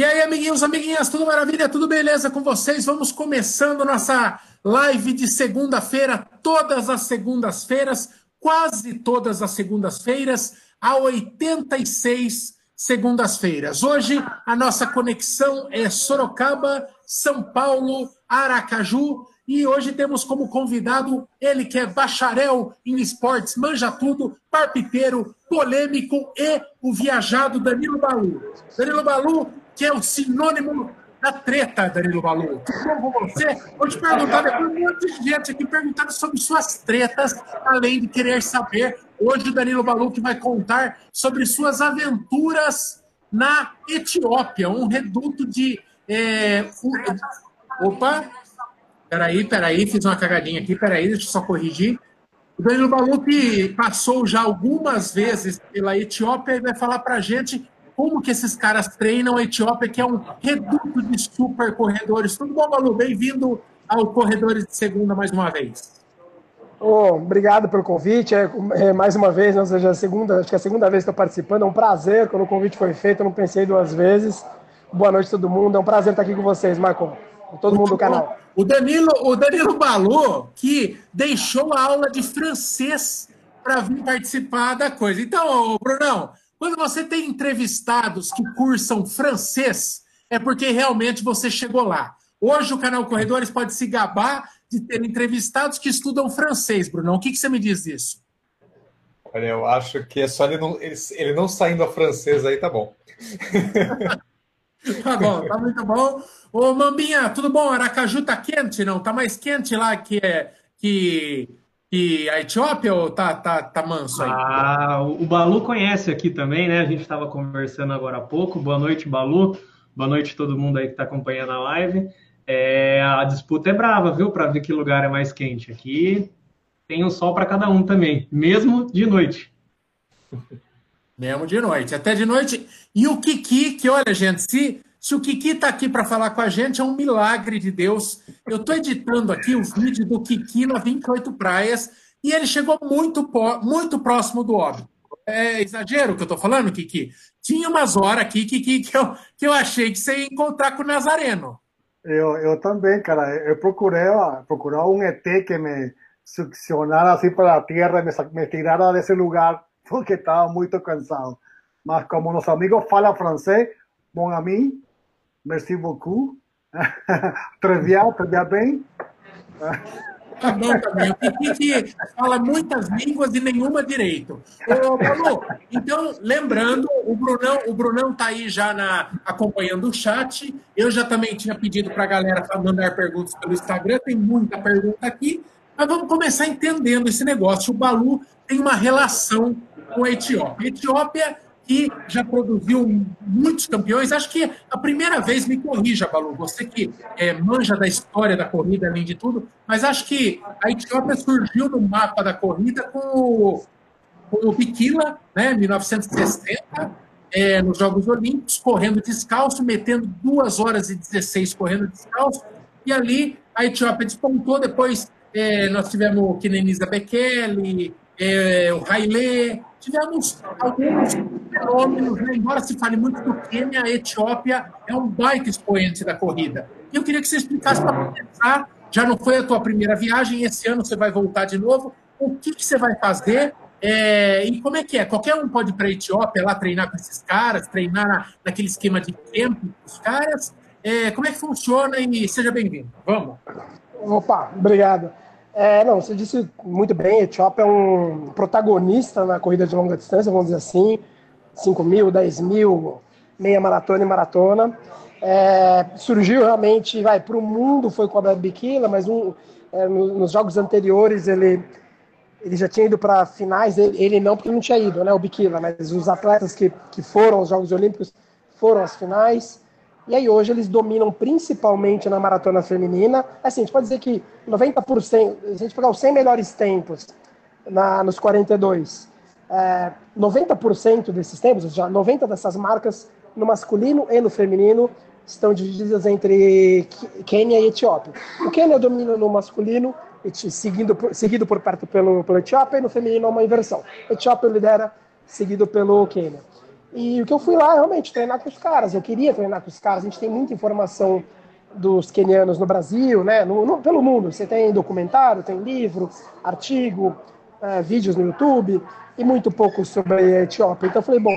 E aí, amiguinhos, amiguinhas, tudo maravilha, tudo beleza com vocês? Vamos começando nossa live de segunda-feira, todas as segundas-feiras, quase todas as segundas-feiras, a 86 segundas-feiras. Hoje a nossa conexão é Sorocaba, São Paulo, Aracaju. E hoje temos como convidado ele que é bacharel em esportes, manja tudo, parpiteiro, polêmico e o viajado Danilo Balu. Danilo Balu que é o sinônimo da treta, Danilo Balu. Tudo bom com você? Vou te perguntar, depois um monte de gente aqui perguntando sobre suas tretas, além de querer saber. Hoje o Danilo Balu que vai contar sobre suas aventuras na Etiópia, um reduto de. É, opa! Peraí, peraí, fiz uma cagadinha aqui, peraí, deixa eu só corrigir. O Danilo Balu que passou já algumas vezes pela Etiópia e vai falar pra gente como que esses caras treinam a Etiópia, que é um reduto de super corredores. Tudo bom, Malu? Bem-vindo ao Corredores de Segunda mais uma vez. Oh, obrigado pelo convite. É, é, mais uma vez, ou seja, a segunda, acho que é a segunda vez que estou participando. É um prazer. Quando o convite foi feito, eu não pensei duas vezes. Boa noite, todo mundo. É um prazer estar aqui com vocês, Marco. Com todo mundo do canal. O Danilo, o Danilo Balu, que deixou a aula de francês para vir participar da coisa. Então, Brunão, quando você tem entrevistados que cursam francês, é porque realmente você chegou lá. Hoje o canal Corredores pode se gabar de ter entrevistados que estudam francês, Bruno. O que, que você me diz disso? Olha, eu acho que é só ele não, ele, ele não saindo a francês aí, tá bom. tá bom, tá muito bom. Ô, Mambinha, tudo bom? Aracaju tá quente, não? Tá mais quente lá que, é, que e a Etiópia ou tá, tá, tá manso aí? Ah, o Balu conhece aqui também, né? A gente estava conversando agora há pouco. Boa noite, Balu. Boa noite todo mundo aí que está acompanhando a live. É, a disputa é brava, viu? Para ver que lugar é mais quente. Aqui tem o sol para cada um também, mesmo de noite. Mesmo de noite, até de noite. E o Kiki, que olha, gente, se se o Kiki está aqui para falar com a gente, é um milagre de Deus. Eu estou editando aqui o vídeo do Kiki na 28 Praias e ele chegou muito, muito próximo do óbito. É exagero o que eu estou falando, Kiki? Tinha umas horas aqui, Kiki, que eu, que eu achei que você ia encontrar com o Nazareno. Eu, eu também, cara. Eu procurei, procurei um ET que me succionara assim para a terra, me, me tirara desse lugar, porque estava muito cansado. Mas como os amigos falam francês, bom a mim, Merci beaucoup. très bien bem. Tá bom também. O Kiki fala muitas línguas e nenhuma direito. Ô, Paulo, então, lembrando, o Brunão o Brunão tá aí já na, acompanhando o chat. Eu já também tinha pedido para a galera mandar perguntas pelo Instagram. Tem muita pergunta aqui. Mas vamos começar entendendo esse negócio. O Balu tem uma relação com a Etiópia. A Etiópia que já produziu muitos campeões. Acho que a primeira vez, me corrija, Balu, você que é, manja da história da corrida, além de tudo, mas acho que a Etiópia surgiu no mapa da corrida com o, com o Bikila, né, 1960, é, nos Jogos Olímpicos, correndo descalço, metendo 2 horas e 16 correndo descalço, e ali a Etiópia despontou, depois é, nós tivemos o Kenenisa Bekele, é, o Haile, tivemos alguns fenômenos, né? embora se fale muito do Quênia, a Etiópia é um baita expoente da corrida. E eu queria que você explicasse para começar, já não foi a tua primeira viagem, esse ano você vai voltar de novo, o que, que você vai fazer é, e como é que é? Qualquer um pode ir para a Etiópia lá treinar com esses caras, treinar na, naquele esquema de tempo com os caras. É, como é que funciona? E seja bem-vindo. Vamos. Opa, obrigado. É, não, você disse muito bem, Etiópia é um protagonista na corrida de longa distância, vamos dizer assim, 5 mil, 10 mil, meia maratona e maratona. É, surgiu realmente, vai, para o mundo foi com a Bikila, mas um, é, no, nos jogos anteriores ele, ele já tinha ido para finais, ele, ele, não, porque não tinha ido, né, o Bikila, mas os atletas que, que foram aos Jogos Olímpicos foram às finais. E aí hoje eles dominam principalmente na maratona feminina. Assim, a gente pode dizer que 90%, se a gente pegar os 100 melhores tempos na, nos 42, é, 90% desses tempos, já 90 dessas marcas no masculino e no feminino estão divididas entre Quênia e Etiópia. O Quênia domina no masculino, seguindo, seguido por perto pelo, pelo Etiópia, e no feminino é uma inversão. Etiópia lidera, seguido pelo Quênia. E o que eu fui lá realmente treinar com os caras. Eu queria treinar com os caras. A gente tem muita informação dos quenianos no Brasil, né? No, no, pelo mundo. Você tem documentário, tem livro, artigo, é, vídeos no YouTube e muito pouco sobre a Etiópia. Então eu falei, bom,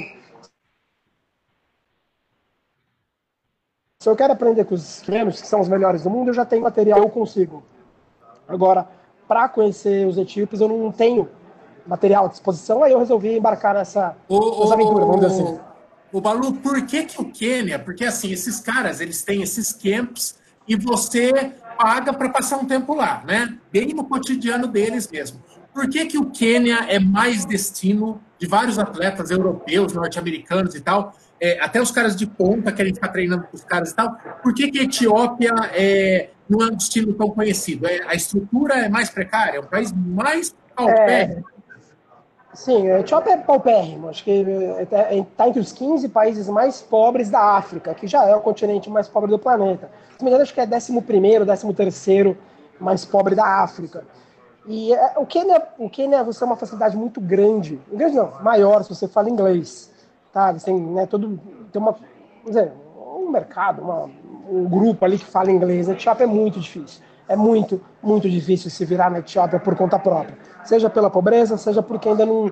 se eu quero aprender com os quenianos, que são os melhores do mundo, eu já tenho material, eu consigo. Agora, para conhecer os etíopes, eu não tenho material à disposição, aí eu resolvi embarcar nessa, o, nessa aventura, vamos dizer assim. O Balu, por que, que o Quênia? Porque assim, esses caras, eles têm esses camps e você paga para passar um tempo lá, né? Bem no cotidiano deles mesmo. Por que, que o Quênia é mais destino de vários atletas europeus, norte-americanos e tal? É, até os caras de ponta querem ficar treinando com os caras e tal. Por que, que a Etiópia é, não é um destino tão conhecido? É, a estrutura é mais precária, é um país mais paupérrimo. Sim, a Etiópia é paupérrimo. Acho que está é, é, entre os 15 países mais pobres da África, que já é o continente mais pobre do planeta. Se me engano, acho que é 11 º 13 mais pobre da África. E é, o Quênia, o Quênia você é uma facilidade muito grande. Grande não, maior se você fala inglês. Tá? Eles né, todo, tem uma, dizer, um mercado, uma, um grupo ali que fala inglês. A Etiópia é muito difícil. É muito, muito difícil se virar na Etiópia por conta própria seja pela pobreza, seja porque ainda não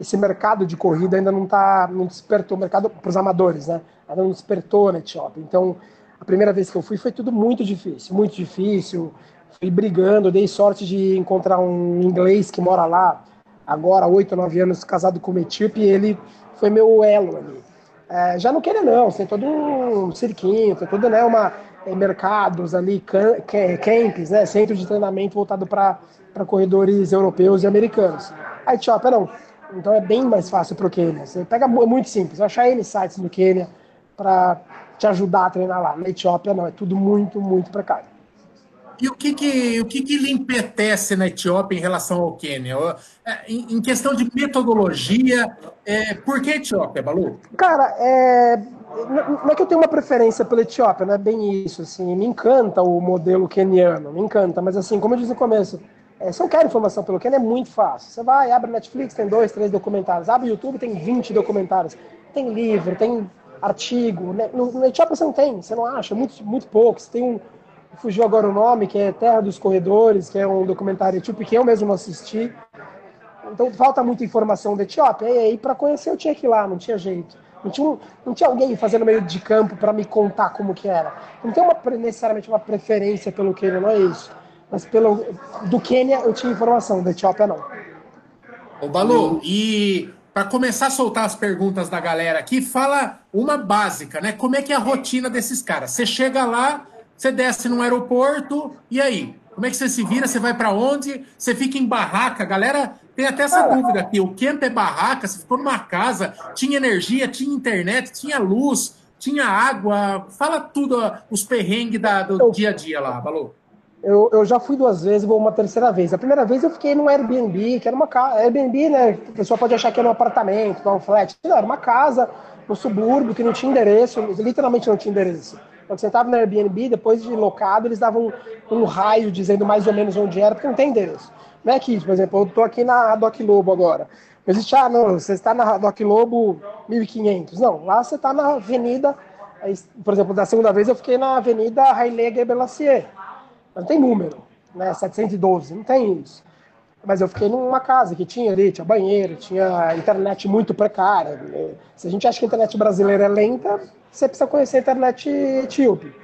esse mercado de corrida ainda não tá não despertou, o mercado para os amadores, né? Ainda não despertou na Etiópia. Então, a primeira vez que eu fui foi tudo muito difícil, muito difícil. Fui brigando, dei sorte de encontrar um inglês que mora lá, agora oito, nove anos, casado com o etíope, e ele foi meu elo ali. É, já não queria não, tem todo um cirquinho, tem todo né, uma mercados ali, camps, né, centro de treinamento voltado para corredores europeus e americanos. A Etiópia não. Então é bem mais fácil para o Quênia. Você pega é muito simples. Achar N sites no Quênia para te ajudar a treinar lá. Na Etiópia não, é tudo muito, muito precário. E o que que, o que, que lhe empetece na Etiópia em relação ao Quênia? É, em, questão de metodologia, é, por que Etiópia, Balu? Cara, é, não é que eu tenho uma preferência pela Etiópia, não é bem isso. Assim, me encanta o modelo queniano, me encanta, mas assim, como eu disse no começo, é, se eu quero informação pelo Ken, é muito fácil. Você vai, abre Netflix, tem dois, três documentários. Abre YouTube, tem 20 documentários. Tem livro, tem artigo. Né? No, no Etiópia você não tem, você não acha, muito, muito pouco. Você tem um, fugiu agora o nome, que é Terra dos Corredores, que é um documentário etíope que eu mesmo não assisti. Então falta muita informação da Etiópia. E aí, para conhecer, eu tinha que ir lá, não tinha jeito. Não tinha, não tinha alguém fazendo meio de campo para me contar como que era. Não tem uma, necessariamente uma preferência pelo que não é isso. Mas pelo, do Quênia eu tinha informação, da Etiópia não. Ô, Balu, e para começar a soltar as perguntas da galera aqui, fala uma básica, né? Como é que é a rotina desses caras? Você chega lá, você desce no aeroporto, e aí? Como é que você se vira? Você vai para onde? Você fica em barraca? Galera, tem até essa dúvida aqui. O camp é barraca? Você ficou numa casa, tinha energia, tinha internet, tinha luz, tinha água. Fala tudo, os perrengues da, do dia a dia lá, Balu. Eu, eu já fui duas vezes, vou uma terceira vez. A primeira vez eu fiquei num Airbnb, que era uma casa. Airbnb, né? A pessoa pode achar que era um apartamento, um flat. Não, era uma casa no subúrbio que não tinha endereço, literalmente não tinha endereço. Então você estava no Airbnb, depois de locado, eles davam um, um raio dizendo mais ou menos onde era, porque não tem endereço. Não é aqui, por exemplo, eu estou aqui na Doc Lobo agora. Não existe, ah, não, você está na Doc Lobo 1500. Não, lá você está na avenida, por exemplo, da segunda vez eu fiquei na avenida Haile Gebrselassie não tem número, né? 712, não tem isso. Mas eu fiquei numa casa que tinha ali, tinha banheiro, tinha internet muito precária. Se a gente acha que a internet brasileira é lenta, você precisa conhecer a internet etíope.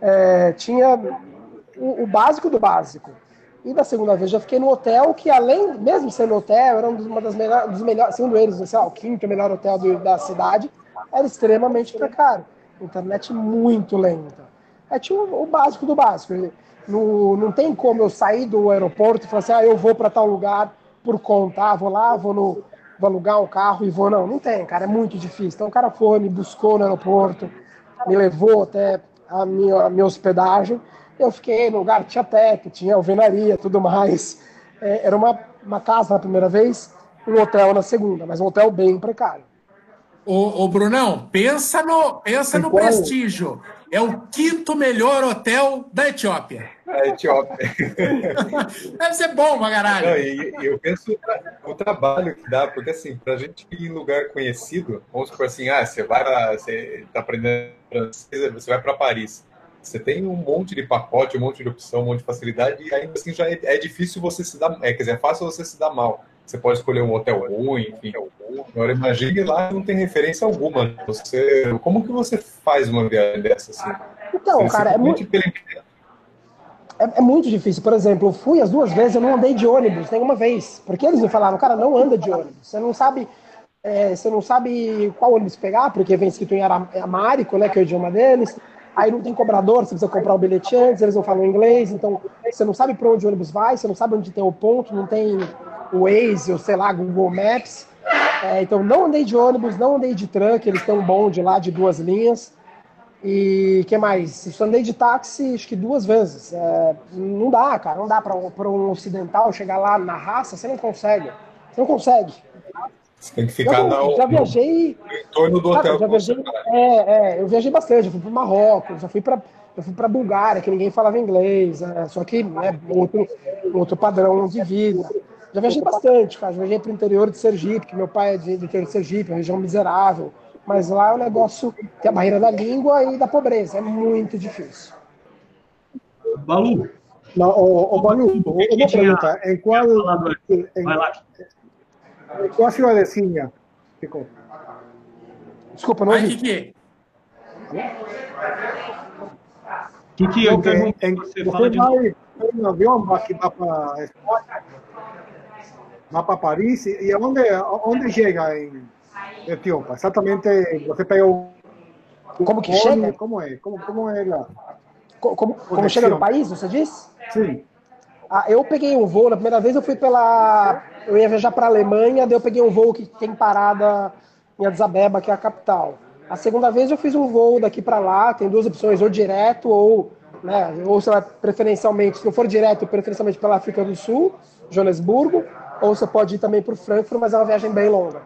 É, tinha o, o, básico do básico. E da segunda vez já fiquei no hotel que, além, mesmo sendo hotel, era melhores, dos melhores, segundo eles, sei lá, o quinto melhor hotel do, da cidade, era extremamente precário. Internet muito lenta. É, tinha o, o básico do básico. Não, não tem como eu sair do aeroporto e falar assim, ah, eu vou para tal lugar por conta, ah, vou lá, vou, no, vou alugar um carro e vou. Não, não tem, cara, é muito difícil. Então o cara foi, me buscou no aeroporto, me levou até a minha, a minha hospedagem. Eu fiquei no lugar, tinha teto, tinha alvenaria, tudo mais. É, era uma, uma casa na primeira vez, um hotel na segunda, mas um hotel bem precário. Ô, ô Brunão, pensa no, pensa no prestígio. É o quinto melhor hotel da Etiópia. A Etiópia. Deve ser bom pra caralho. Não, e, eu penso o trabalho que dá, porque assim, pra gente ir em lugar conhecido, vamos supor assim, ah, você vai lá, você tá aprendendo francês, você vai para Paris. Você tem um monte de pacote, um monte de opção, um monte de facilidade, e ainda assim já é, é difícil você se dar. É, quer dizer, é fácil você se dar mal. Você pode escolher um hotel ruim, enfim. Agora imagine lá não tem referência alguma. Você, como que você faz uma viagem dessa assim? Então, Você cara, é muito, simplesmente é, é muito difícil. Por exemplo, eu fui as duas vezes, eu não andei de ônibus nenhuma vez. Porque eles me falaram, cara, não anda de ônibus. Você não sabe, é, você não sabe qual ônibus pegar, porque vem escrito em amárico, né, que é o idioma deles. Aí não tem cobrador, você precisa comprar o bilhete antes, eles não falam inglês, então você não sabe para onde o ônibus vai, você não sabe onde tem o ponto, não tem o Waze, ou sei lá, Google Maps. É, então não andei de ônibus, não andei de truck, eles têm um bonde lá de duas linhas. E que mais? Eu só andei de táxi acho que duas vezes. É, não dá, cara, não dá para um ocidental chegar lá na raça, você não consegue. Você não consegue. você tem que ficar Eu na, já viajei. no entorno do hotel. já viajei, é, é, eu viajei bastante, eu fui para Marrocos, já fui para eu fui para Bulgária, que ninguém falava inglês, é, só que né, outro, outro padrão de vida. Já viajei bastante, cara. Já viajei para o interior de Sergipe, que meu pai é de, do interior de Sergipe, uma região miserável. Mas lá é um negócio tem a barreira da língua e da pobreza. É muito difícil. Balu, o, o una tinha- pregunta. ¿En cuál, falado en, vai lá. en cuál ciudadecinha ficou? Desculpa, não ouvi. Kiki, Kiki, eu Porque pergunto, em, você você fala de vai em um avião vai que vai para Espanha, vai para Paris e aonde onde chega em Etiópia? Exatamente, você pega o Como que chega? Como é? Como, como é lá? Co- Como, como chega no país, você disse? Sim. Ah, eu peguei um voo, na primeira vez eu fui pela. Eu ia viajar para a Alemanha, daí eu peguei um voo que tem parada em Addis Abeba, que é a capital. A segunda vez eu fiz um voo daqui para lá, tem duas opções, ou direto, ou, né, ou sei lá, preferencialmente, se não for direto, preferencialmente pela África do Sul, Joanesburgo, ou você pode ir também para o Frankfurt, mas é uma viagem bem longa.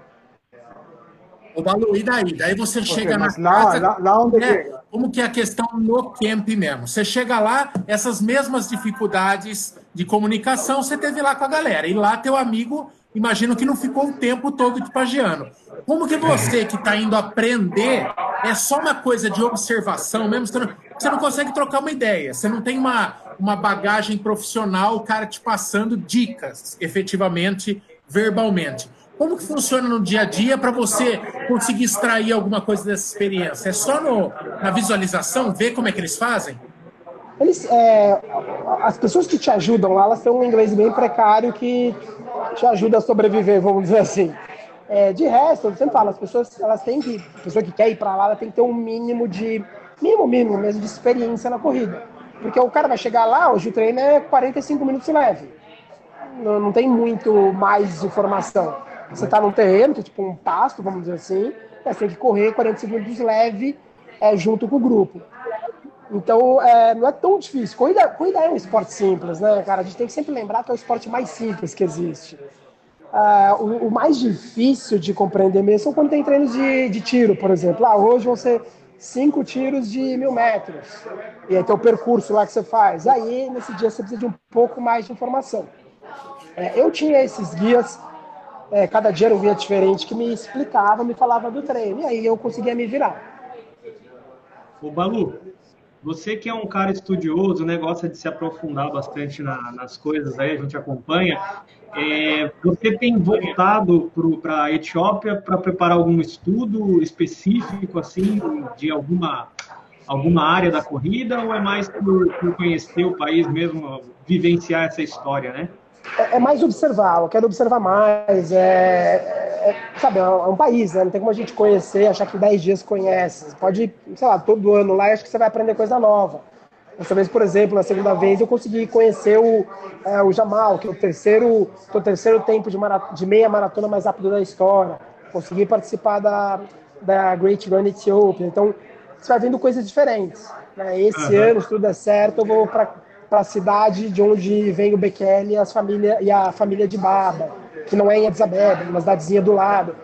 o Balu, e daí? Daí você chega na lá, casa... lá, lá onde né, chega? Como que é a questão no camp mesmo? Você chega lá, essas mesmas dificuldades de comunicação você teve lá com a galera. E lá teu amigo, imagino que não ficou o tempo todo te pagiando. Como que você que está indo aprender é só uma coisa de observação mesmo? Você não, você não consegue trocar uma ideia. Você não tem uma, uma bagagem profissional, o cara te passando dicas, efetivamente, verbalmente. Como que funciona no dia a dia para você conseguir extrair alguma coisa dessa experiência? É só no, na visualização, ver como é que eles fazem? Eles, é, as pessoas que te ajudam lá, elas têm um inglês bem precário que te ajuda a sobreviver, vamos dizer assim. É, de resto, eu sempre falo, as pessoas, elas têm que, a pessoa que quer ir para lá, ela tem que ter um mínimo de, mínimo, mínimo mesmo, de experiência na corrida. Porque o cara vai chegar lá, hoje o treino é 45 minutos leve. Não, não tem muito mais informação. Você está num terreno, é tipo um pasto, vamos dizer assim, mas tem que correr 45 minutos leve é, junto com o grupo. Então, é, não é tão difícil. Corrida, corrida é um esporte simples, né, cara? A gente tem que sempre lembrar que é o esporte mais simples que existe. Ah, o, o mais difícil de compreender mesmo são quando tem treinos de, de tiro, por exemplo. Ah, hoje ser cinco tiros de mil metros. E aí tem o percurso lá que você faz. Aí, nesse dia, você precisa de um pouco mais de informação. É, eu tinha esses guias, é, cada dia era um guia diferente, que me explicava, me falava do treino. E aí eu conseguia me virar. Ô, Balu, você que é um cara estudioso, né, gosta de se aprofundar bastante na- nas coisas, aí a gente acompanha. É, você tem voltado para a Etiópia para preparar algum estudo específico, assim, de alguma, alguma área da corrida, ou é mais por, por conhecer o país mesmo, vivenciar essa história, né? é, é mais observar, eu quero observar mais. É, é- sabe, é um país, né? Não tem como a gente conhecer, achar que em 10 dias conhece. Pode sei lá, todo ano lá acho que você vai aprender coisa nova. Dessa vez, por exemplo, na segunda vez eu consegui conhecer o, é, o Jamal, que é o terceiro, que é o terceiro tempo de, de meia maratona mais rápido da história. Consegui participar da, da Great Run Ethiopia. Então, você vai vendo coisas diferentes. né? Esse Aham. ano, se tudo der certo, eu vou para a cidade de onde vem o Bekele e, as família, e a família de Baba, que não é em Addis Abeba, é uma cidadezinha do lado.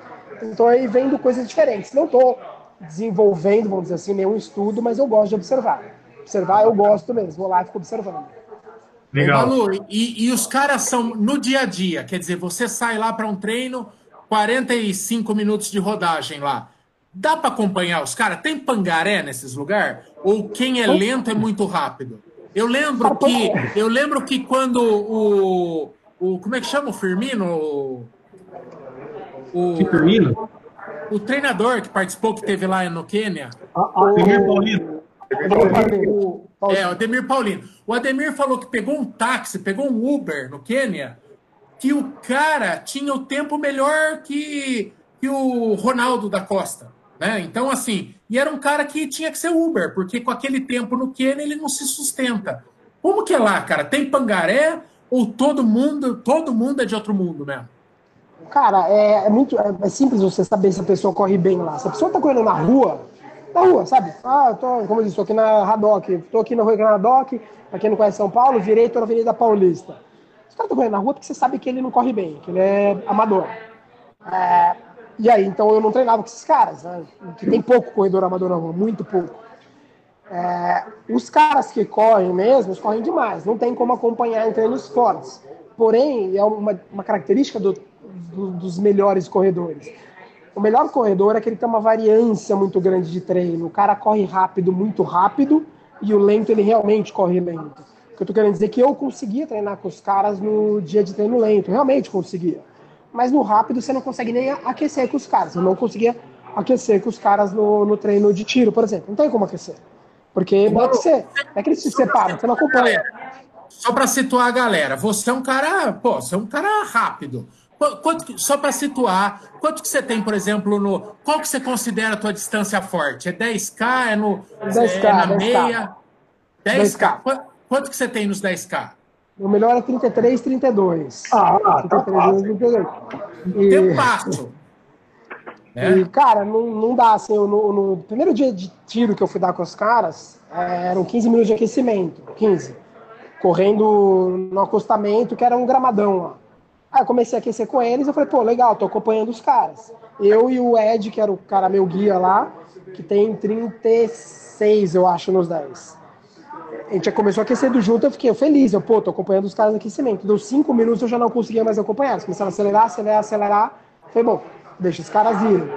Então aí vendo coisas diferentes. Não tô desenvolvendo, vamos dizer assim, nenhum estudo, mas eu gosto de observar. Observar eu gosto mesmo, vou lá e fico observando. Legal. Malu, e, e os caras são no dia a dia, quer dizer, você sai lá para um treino, 45 minutos de rodagem lá. Dá para acompanhar os caras? Tem pangaré nesses lugares? Ou quem é lento é muito rápido? Eu lembro que eu lembro que quando o, o como é que chama o Firmino? O, o Firmino? O treinador que participou que teve lá no Quênia. Ah, ah, Ademir Paulino. É, o Ademir Paulino. O Ademir falou que pegou um táxi, pegou um Uber no Quênia, que o cara tinha o tempo melhor que, que o Ronaldo da Costa. Né? Então, assim, e era um cara que tinha que ser Uber, porque com aquele tempo no Quênia ele não se sustenta. Como que é lá, cara? Tem pangaré ou todo mundo, todo mundo é de outro mundo mesmo? Cara, é, é muito é, é, simples você saber se a pessoa corre bem lá. Se a pessoa tá correndo na rua, na rua, sabe? Ah, tô, como eu disse, tô aqui na Radoc, tô aqui no Rio Radoc, pra quem não conhece São Paulo, virei, tô na Avenida Paulista. Os caras tá correndo na rua porque você sabe que ele não corre bem, que ele é amador. É, e aí, então eu não treinava com esses caras, né? Que tem pouco corredor amador na rua, muito pouco. É, os caras que correm mesmo, correm demais, não tem como acompanhar em treinos fortes. Porém, é uma, uma característica do, do, dos melhores corredores. O melhor corredor é que tem uma variância muito grande de treino. O cara corre rápido, muito rápido, e o lento ele realmente corre lento. O que eu tô querendo dizer é que eu conseguia treinar com os caras no dia de treino lento, realmente conseguia mas no rápido você não consegue nem aquecer com os caras. Eu não conseguia aquecer com os caras no, no treino de tiro, por exemplo. Não tem como aquecer. Porque pode ser. É que eles se separam, você não acompanha. Só para situar a galera, você é um cara, pô, você é um cara rápido. Quanto, só para situar, quanto que você tem, por exemplo, no. Qual que você considera a tua distância forte? É 10K? É, no, 10K, é na 10K. meia? 10K. 10K. Quanto que você tem nos 10K? O melhor é 33, 32. Ah, 33, 32. E... Tem passo. É. E, cara, não, não dá, assim, eu, no, no, primeiro dia de tiro que eu fui dar com os caras, é, eram 15 minutos de aquecimento, 15. Correndo no acostamento, que era um gramadão lá. Aí eu comecei a aquecer com eles, eu falei, pô, legal, tô acompanhando os caras. Eu e o Ed, que era o cara meu guia lá, que tem 36, eu acho, nos 10 a gente já começou aquecendo junto, eu fiquei feliz. Eu, pô, tô acompanhando os caras no aquecimento. Deu cinco minutos, eu já não conseguia mais acompanhar. Eles começaram a acelerar, acelerar, acelerar. Falei, bom, deixa os caras irem.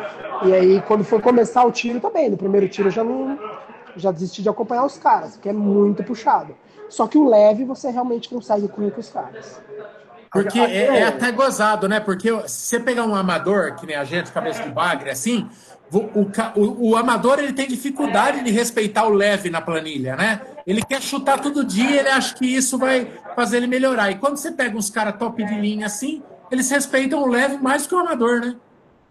E aí, quando foi começar o tiro, também. No primeiro tiro, eu já não. Já desisti de acompanhar os caras, porque é muito puxado. Só que o leve, você realmente consegue correr com os caras. Porque é, é até gozado, né? Porque se você pegar um amador, que nem a gente, cabeça de bagre, assim, o, o, o, amador ele tem dificuldade de respeitar o leve na planilha, né? Ele quer chutar todo dia, ele acha que isso vai fazer ele melhorar. E quando você pega uns caras top de linha assim, eles respeitam o leve mais que o amador, né?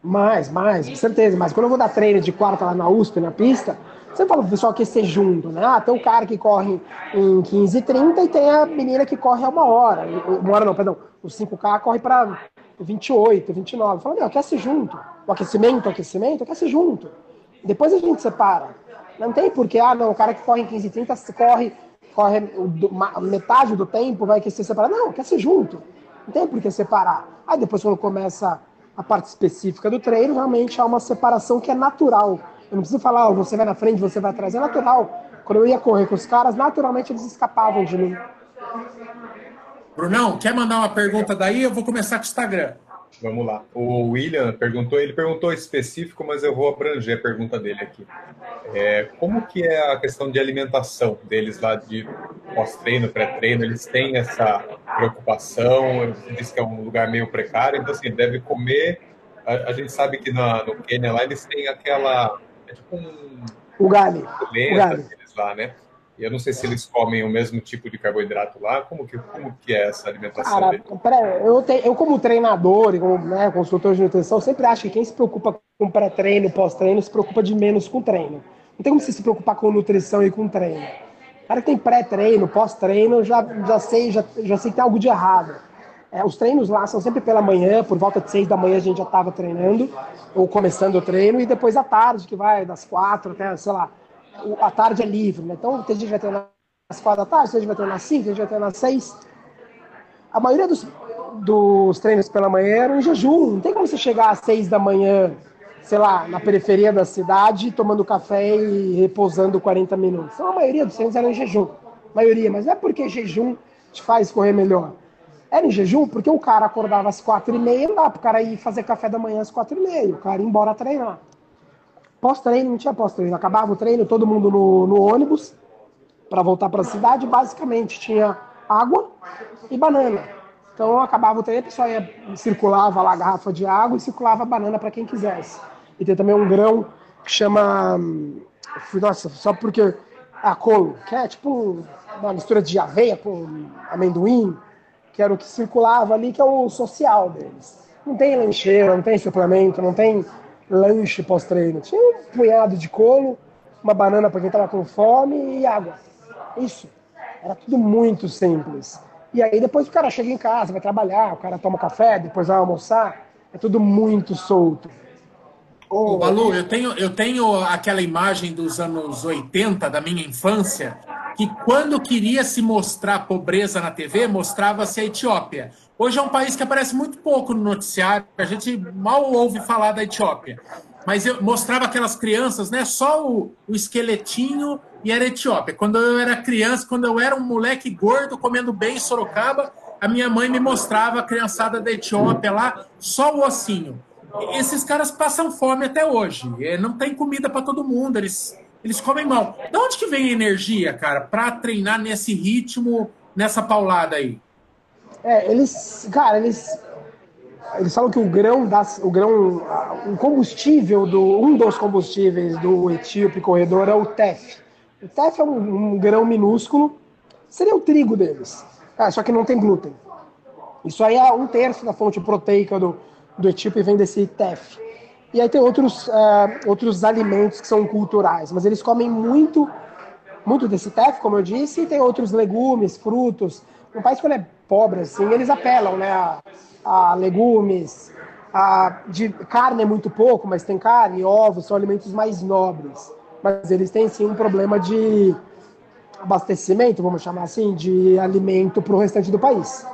Mais, mais, com certeza. Mas quando eu vou dar treino de quarta lá na USP, na pista, você fala pro pessoal que ser junto, né? Ah, tem um cara que corre em 15 e 30 e tem a menina que corre a uma hora. Uma hora não, perdão. O 5K corre para 28, 29. Fala, meu, aquece junto. O aquecimento, o aquecimento, aquece junto. Depois a gente separa. Não tem porquê, ah, não, o cara que corre em 15 e 30 corre, corre metade do tempo, vai aquecer separado. Não, aquece junto. Não tem por que separar. Aí depois, quando começa a parte específica do treino, realmente há uma separação que é natural. Eu não preciso falar, oh, você vai na frente, você vai atrás. É natural. Quando eu ia correr com os caras, naturalmente eles escapavam de mim. Brunão, quer mandar uma pergunta daí? Eu vou começar com o Instagram. Vamos lá. O William perguntou, ele perguntou específico, mas eu vou abranger a pergunta dele aqui. É, como que é a questão de alimentação deles lá de pós-treino, pré-treino? Eles têm essa preocupação? Disse que é um lugar meio precário, então assim, deve comer. A, a gente sabe que na, no Quênia lá eles têm aquela. É tipo um. O galho. O galho. lá, né? Eu não sei se eles comem o mesmo tipo de carboidrato lá. Como que, como que é essa alimentação Cara, eu, te, eu, como treinador e como né, consultor de nutrição, sempre acho que quem se preocupa com pré-treino, pós-treino, se preocupa de menos com treino. Não tem como você se preocupar com nutrição e com treino. O cara que tem pré-treino, pós-treino, já, já, sei, já, já sei que tem algo de errado. É, os treinos lá são sempre pela manhã, por volta de seis da manhã a gente já estava treinando, ou começando o treino, e depois à tarde, que vai das quatro até, sei lá, a tarde é livre, né? Então tem gente que vai treinar às quatro da tarde, tem gente que vai treinar às cinco, tem gente que vai treinar às seis. A maioria dos, dos treinos pela manhã eram em jejum. Não tem como você chegar às seis da manhã sei lá, na periferia da cidade, tomando café e repousando 40 minutos. Então a maioria dos treinos era em jejum. Maioria, mas não é porque jejum te faz correr melhor. Era em jejum porque o cara acordava às quatro e meia, não dá pro cara ir fazer café da manhã às quatro e meia, o cara ia embora treinar. Pós-treino, não tinha pós-treino. Acabava o treino, todo mundo no, no ônibus para voltar para a cidade. Basicamente, tinha água e banana. Então, acabava o treino, a pessoa ia, circulava lá a garrafa de água e circulava a banana para quem quisesse. E tem também um grão que chama. Nossa, só porque. A colo, que é tipo uma mistura de aveia com amendoim, que era o que circulava ali, que é o social deles. Não tem lancheira, não tem suplemento, não tem lanche pós-treino. Tinha um punhado de colo, uma banana para quem estava com fome e água. Isso. Era tudo muito simples. E aí depois o cara chega em casa, vai trabalhar, o cara toma café, depois vai almoçar. É tudo muito solto. Ô, Balu, eu tenho, eu tenho aquela imagem dos anos 80, da minha infância, que quando queria se mostrar pobreza na TV, mostrava-se a Etiópia. Hoje é um país que aparece muito pouco no noticiário, a gente mal ouve falar da Etiópia. Mas eu mostrava aquelas crianças, né? Só o, o esqueletinho e era Etiópia. Quando eu era criança, quando eu era um moleque gordo comendo bem em Sorocaba, a minha mãe me mostrava a criançada da Etiópia lá, só o ossinho. Esses caras passam fome até hoje. Não tem comida para todo mundo, eles, eles comem mal. De onde que vem a energia, cara, para treinar nesse ritmo, nessa paulada aí? É, eles, cara, eles eles falam que o grão das, o grão, o combustível do um dos combustíveis do etíope corredor é o TEF. O TEF é um, um grão minúsculo, seria o trigo deles, ah, só que não tem glúten. Isso aí é um terço da fonte proteica do, do etíope vem desse TEF. E aí tem outros, uh, outros alimentos que são culturais, mas eles comem muito, muito desse TEF, como eu disse, e tem outros legumes, frutos. Um país quando é pobre, assim, eles apelam, né, a, a legumes, a, de carne é muito pouco, mas tem carne, ovos, são alimentos mais nobres. Mas eles têm sim um problema de abastecimento, vamos chamar assim, de alimento para o restante do país.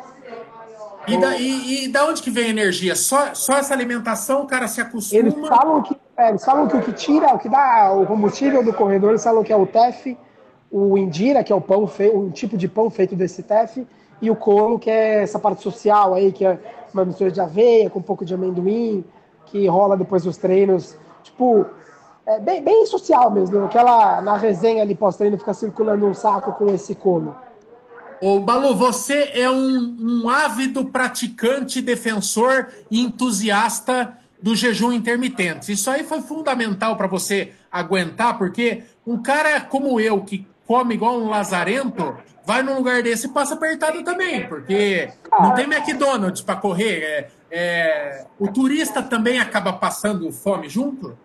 E da, e, e da onde que vem a energia? Só, só essa alimentação o cara se acostuma? Eles falam que, é, eles falam que o que tira, o que dá o combustível do corredor, eles falam que é o TEF, o indira, que é o pão feito, um tipo de pão feito desse TEF, e o colo, que é essa parte social aí, que é uma mistura de aveia com um pouco de amendoim, que rola depois dos treinos. Tipo, é bem, bem social mesmo. Aquela na resenha ali pós-treino fica circulando um saco com esse colo. Ô, Balu, você é um, um ávido praticante, defensor e entusiasta do jejum intermitente. Isso aí foi fundamental para você aguentar, porque um cara como eu, que come igual um lazarento, vai num lugar desse e passa apertado também, porque não tem McDonald's para correr. É, é, o turista também acaba passando fome junto?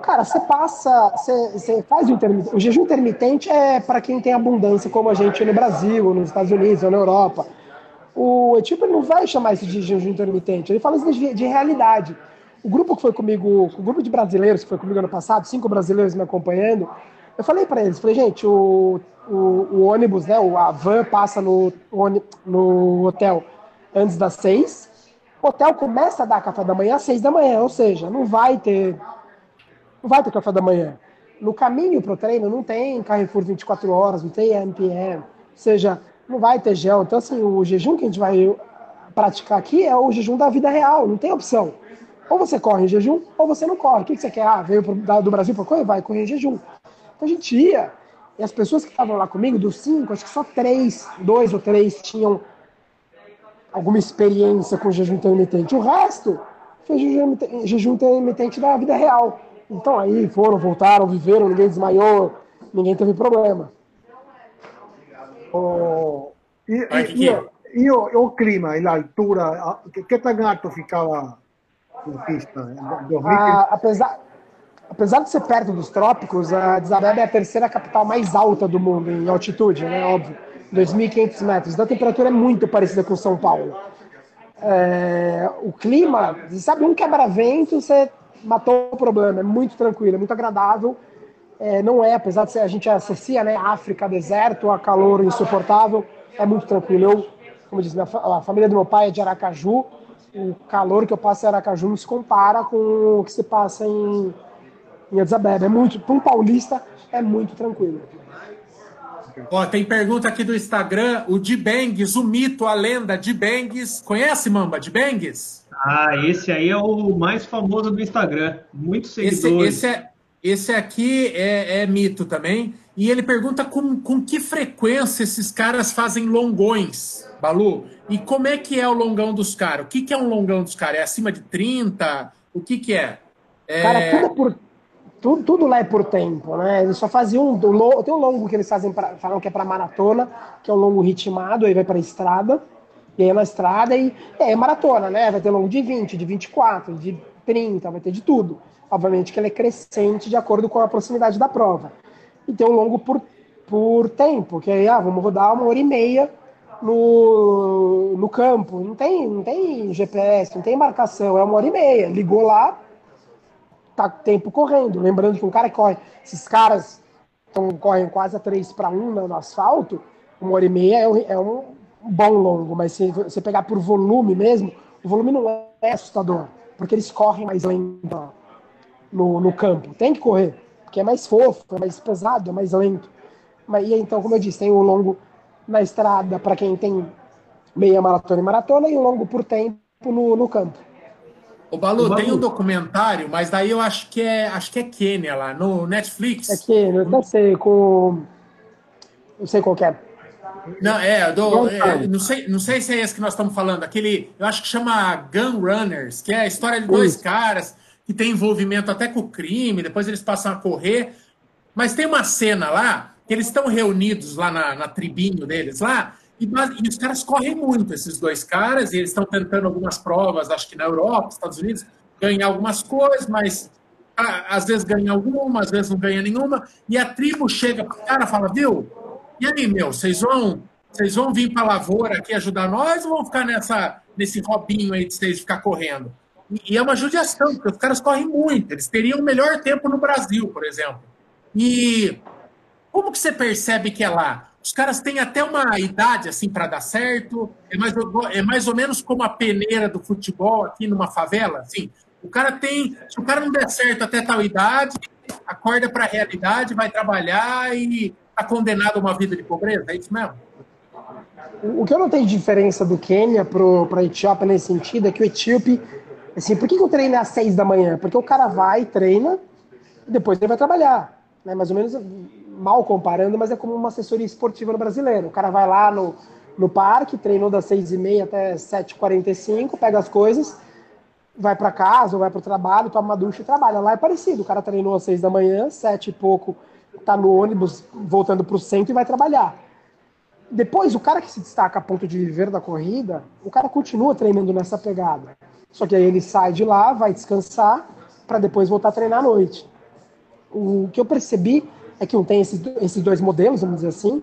Cara, você passa, você, faz o intermitente. O jejum intermitente é para quem tem abundância, como a gente no Brasil, nos Estados Unidos ou na Europa. O Etíope não vai chamar isso de jejum intermitente, ele fala isso de, de realidade. O grupo que foi comigo, o grupo de brasileiros que foi comigo ano passado, cinco brasileiros me acompanhando, eu falei para eles, falei, gente, o, o, o, ônibus, né, a van passa no, no hotel antes das seis, o hotel começa a dar café da manhã às seis da manhã, ou seja, não vai ter, não vai ter café da manhã. No caminho para o treino não tem Carrefour 24 horas, não tem MPM, ou seja, não vai ter gel. Então, assim, o jejum que a gente vai praticar aqui é o jejum da vida real, não tem opção. Ou você corre em jejum, ou você não corre. O que, você quer? Ah, veio do Brasil para correr? Vai correr em jejum. Então a gente ia, e as pessoas que estavam lá comigo, dos cinco, acho que só três, dois ou três tinham alguma experiência com jejum intermitente. O resto fez jejum intermitente da vida real. Então aí foram, voltaram, viveram, ninguém desmaiou, ninguém teve problema. Oh, e, e, e, e o, o, clima e a altura, que, que tão alto ficava na pista? Ah, apesar, apesar de ser perto dos trópicos, a Addis Abeba é a terceira capital mais alta do mundo em altitude, né? Óbvio, 2.500 metros. Então a temperatura é muito parecida com São Paulo. É, o clima, sabe, um quebra-vento, você matou o problema. É muito tranquilo, é muito agradável. É, não é, apesar de ser, a gente associa, né, África, deserto, a calor insuportável, é muito tranquilo. Eu, como diz, a família do meu pai é de Aracaju, o calor que eu passo em Aracaju não se compara com o que se passa em, em Addis Abeba. É muito, para um paulista, é muito tranquilo. Ó, tem pergunta aqui do Instagram, o Dibengues, o mito, a lenda Dibengues. Conhece, Mamba, Dibengues? Ah, esse aí é o mais famoso do Instagram. Muitos seguidores. Esse, esse, é, esse aqui é, é, mito também. E ele pergunta com, com que frequência esses caras fazem longões, Balu. E como é que é o longão dos caras? O que, que é um longão dos caras? É acima de 30? O que, que é? é... Cara, tudo, por, tudo, tudo, lá é por tempo, né? Eles só faziam um. Tem um longo que eles fazem pra, falam que é para maratona, que é um longo ritmado, aí vai para estrada. E aí na estrada e é, é maratona, né? Vai ter longo de 20, de 24, de 30, vai ter de tudo. Obviamente que ele é crescente de acordo com a proximidade da prova e ter um longo por, por tempo, que aí, ah, vamos rodar uma hora e meia no, no campo. Não tem, não tem GPS, não tem marcação, é uma hora e meia. Ligou lá, tá tempo correndo. Lembrando que um cara que corre, esses caras tão, correm quase a 3 para 1 no, asfalto, uma hora e meia é um, é um bom longo, mas se você pegar por volume mesmo, o volume não é assustador, porque eles correm mais lento no, no campo. Tem que correr que é mais fofo, é mais pesado, é mais lento. Mas, e então, como eu disse, tem o longo na estrada para quem tem meia maratona e maratona e o longo por tempo no, no campo. O Balu, o Balu, tem um documentário, mas daí eu acho que é acho que é Quênia lá no Netflix. É Quênia, eu não sei com não sei qual é. Não, é, do, é, não, sei, não sei se é esse que nós estamos falando. Aquele, eu acho que chama Gun Runners, que é a história de dois Isso. caras que tem envolvimento até com o crime, depois eles passam a correr. Mas tem uma cena lá, que eles estão reunidos lá na, na tribinho deles lá, e, e, os caras correm muito, esses dois caras, e eles estão tentando algumas provas, acho que na Europa, Estados Unidos, ganhar algumas coisas, mas a, às vezes ganha alguma, às vezes não ganha nenhuma, e a tribo chega para o cara e fala, viu, e aí, meu, vocês vão, vocês vão vir para a lavoura aqui ajudar nós ou vão ficar nessa, nesse robinho aí de vocês ficar correndo? E é uma judiação, porque os caras correm muito. Eles teriam o melhor tempo no Brasil, por exemplo. E como que você percebe que é lá? Os caras têm até uma idade assim para dar certo. É mais, é mais ou menos como a peneira do futebol aqui numa favela. Assim, o cara tem. Se o cara não der certo até tal idade, acorda para a realidade, vai trabalhar e está condenado a uma vida de pobreza. É isso mesmo? O que eu não tenho diferença do Quênia para a Etiópia nesse sentido é que o etíope Assim, por que, o treino é às seis da manhã? Porque o cara vai, treina, e depois ele vai trabalhar. Né? Mais ou menos, mal comparando, mas é como uma assessoria esportiva no brasileiro. O cara vai lá no, no parque, treinou das seis e meia até sete e quarenta e cinco, pega as coisas, vai para casa ou vai para o trabalho, toma uma ducha e trabalha. Lá é parecido. O cara treinou às seis da manhã, sete e pouco, tá no ônibus voltando para o centro e vai trabalhar. Depois, o cara que se destaca a ponto de viver da corrida, o cara continua treinando nessa pegada. Só que aí ele sai de lá, vai descansar, para depois voltar a treinar à noite. O que eu percebi é que um tem esses, esses dois modelos, vamos dizer assim,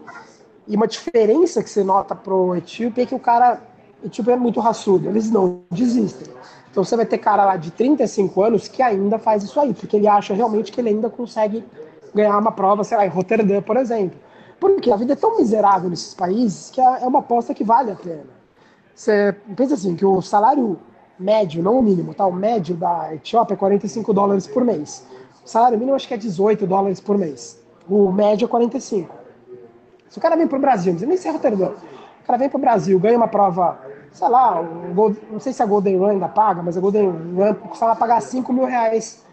e uma diferença que você nota pro etíope é que o cara, etíope é muito raçudo, eles não desistem. Então você vai ter cara lá de 35 anos que ainda faz isso aí, porque ele acha realmente que ele ainda consegue ganhar uma prova, sei lá, em Roterdã, por exemplo. Porque a vida é tão miserável nesses países que é, é uma aposta que vale a pena. Você pensa assim, que o salário médio, não o mínimo, tá? O médio da Etiópia é 45 dólares por mês. O salário mínimo acho que é 18 dólares por mês. O médio é 45. Se o cara vem para o Brasil, não sei nem se é Rotterdam, o cara vem para o Brasil, ganha uma prova, sei lá, não sei se a Golden Run ainda paga, mas a Golden Run costuma pagar 5 mil reais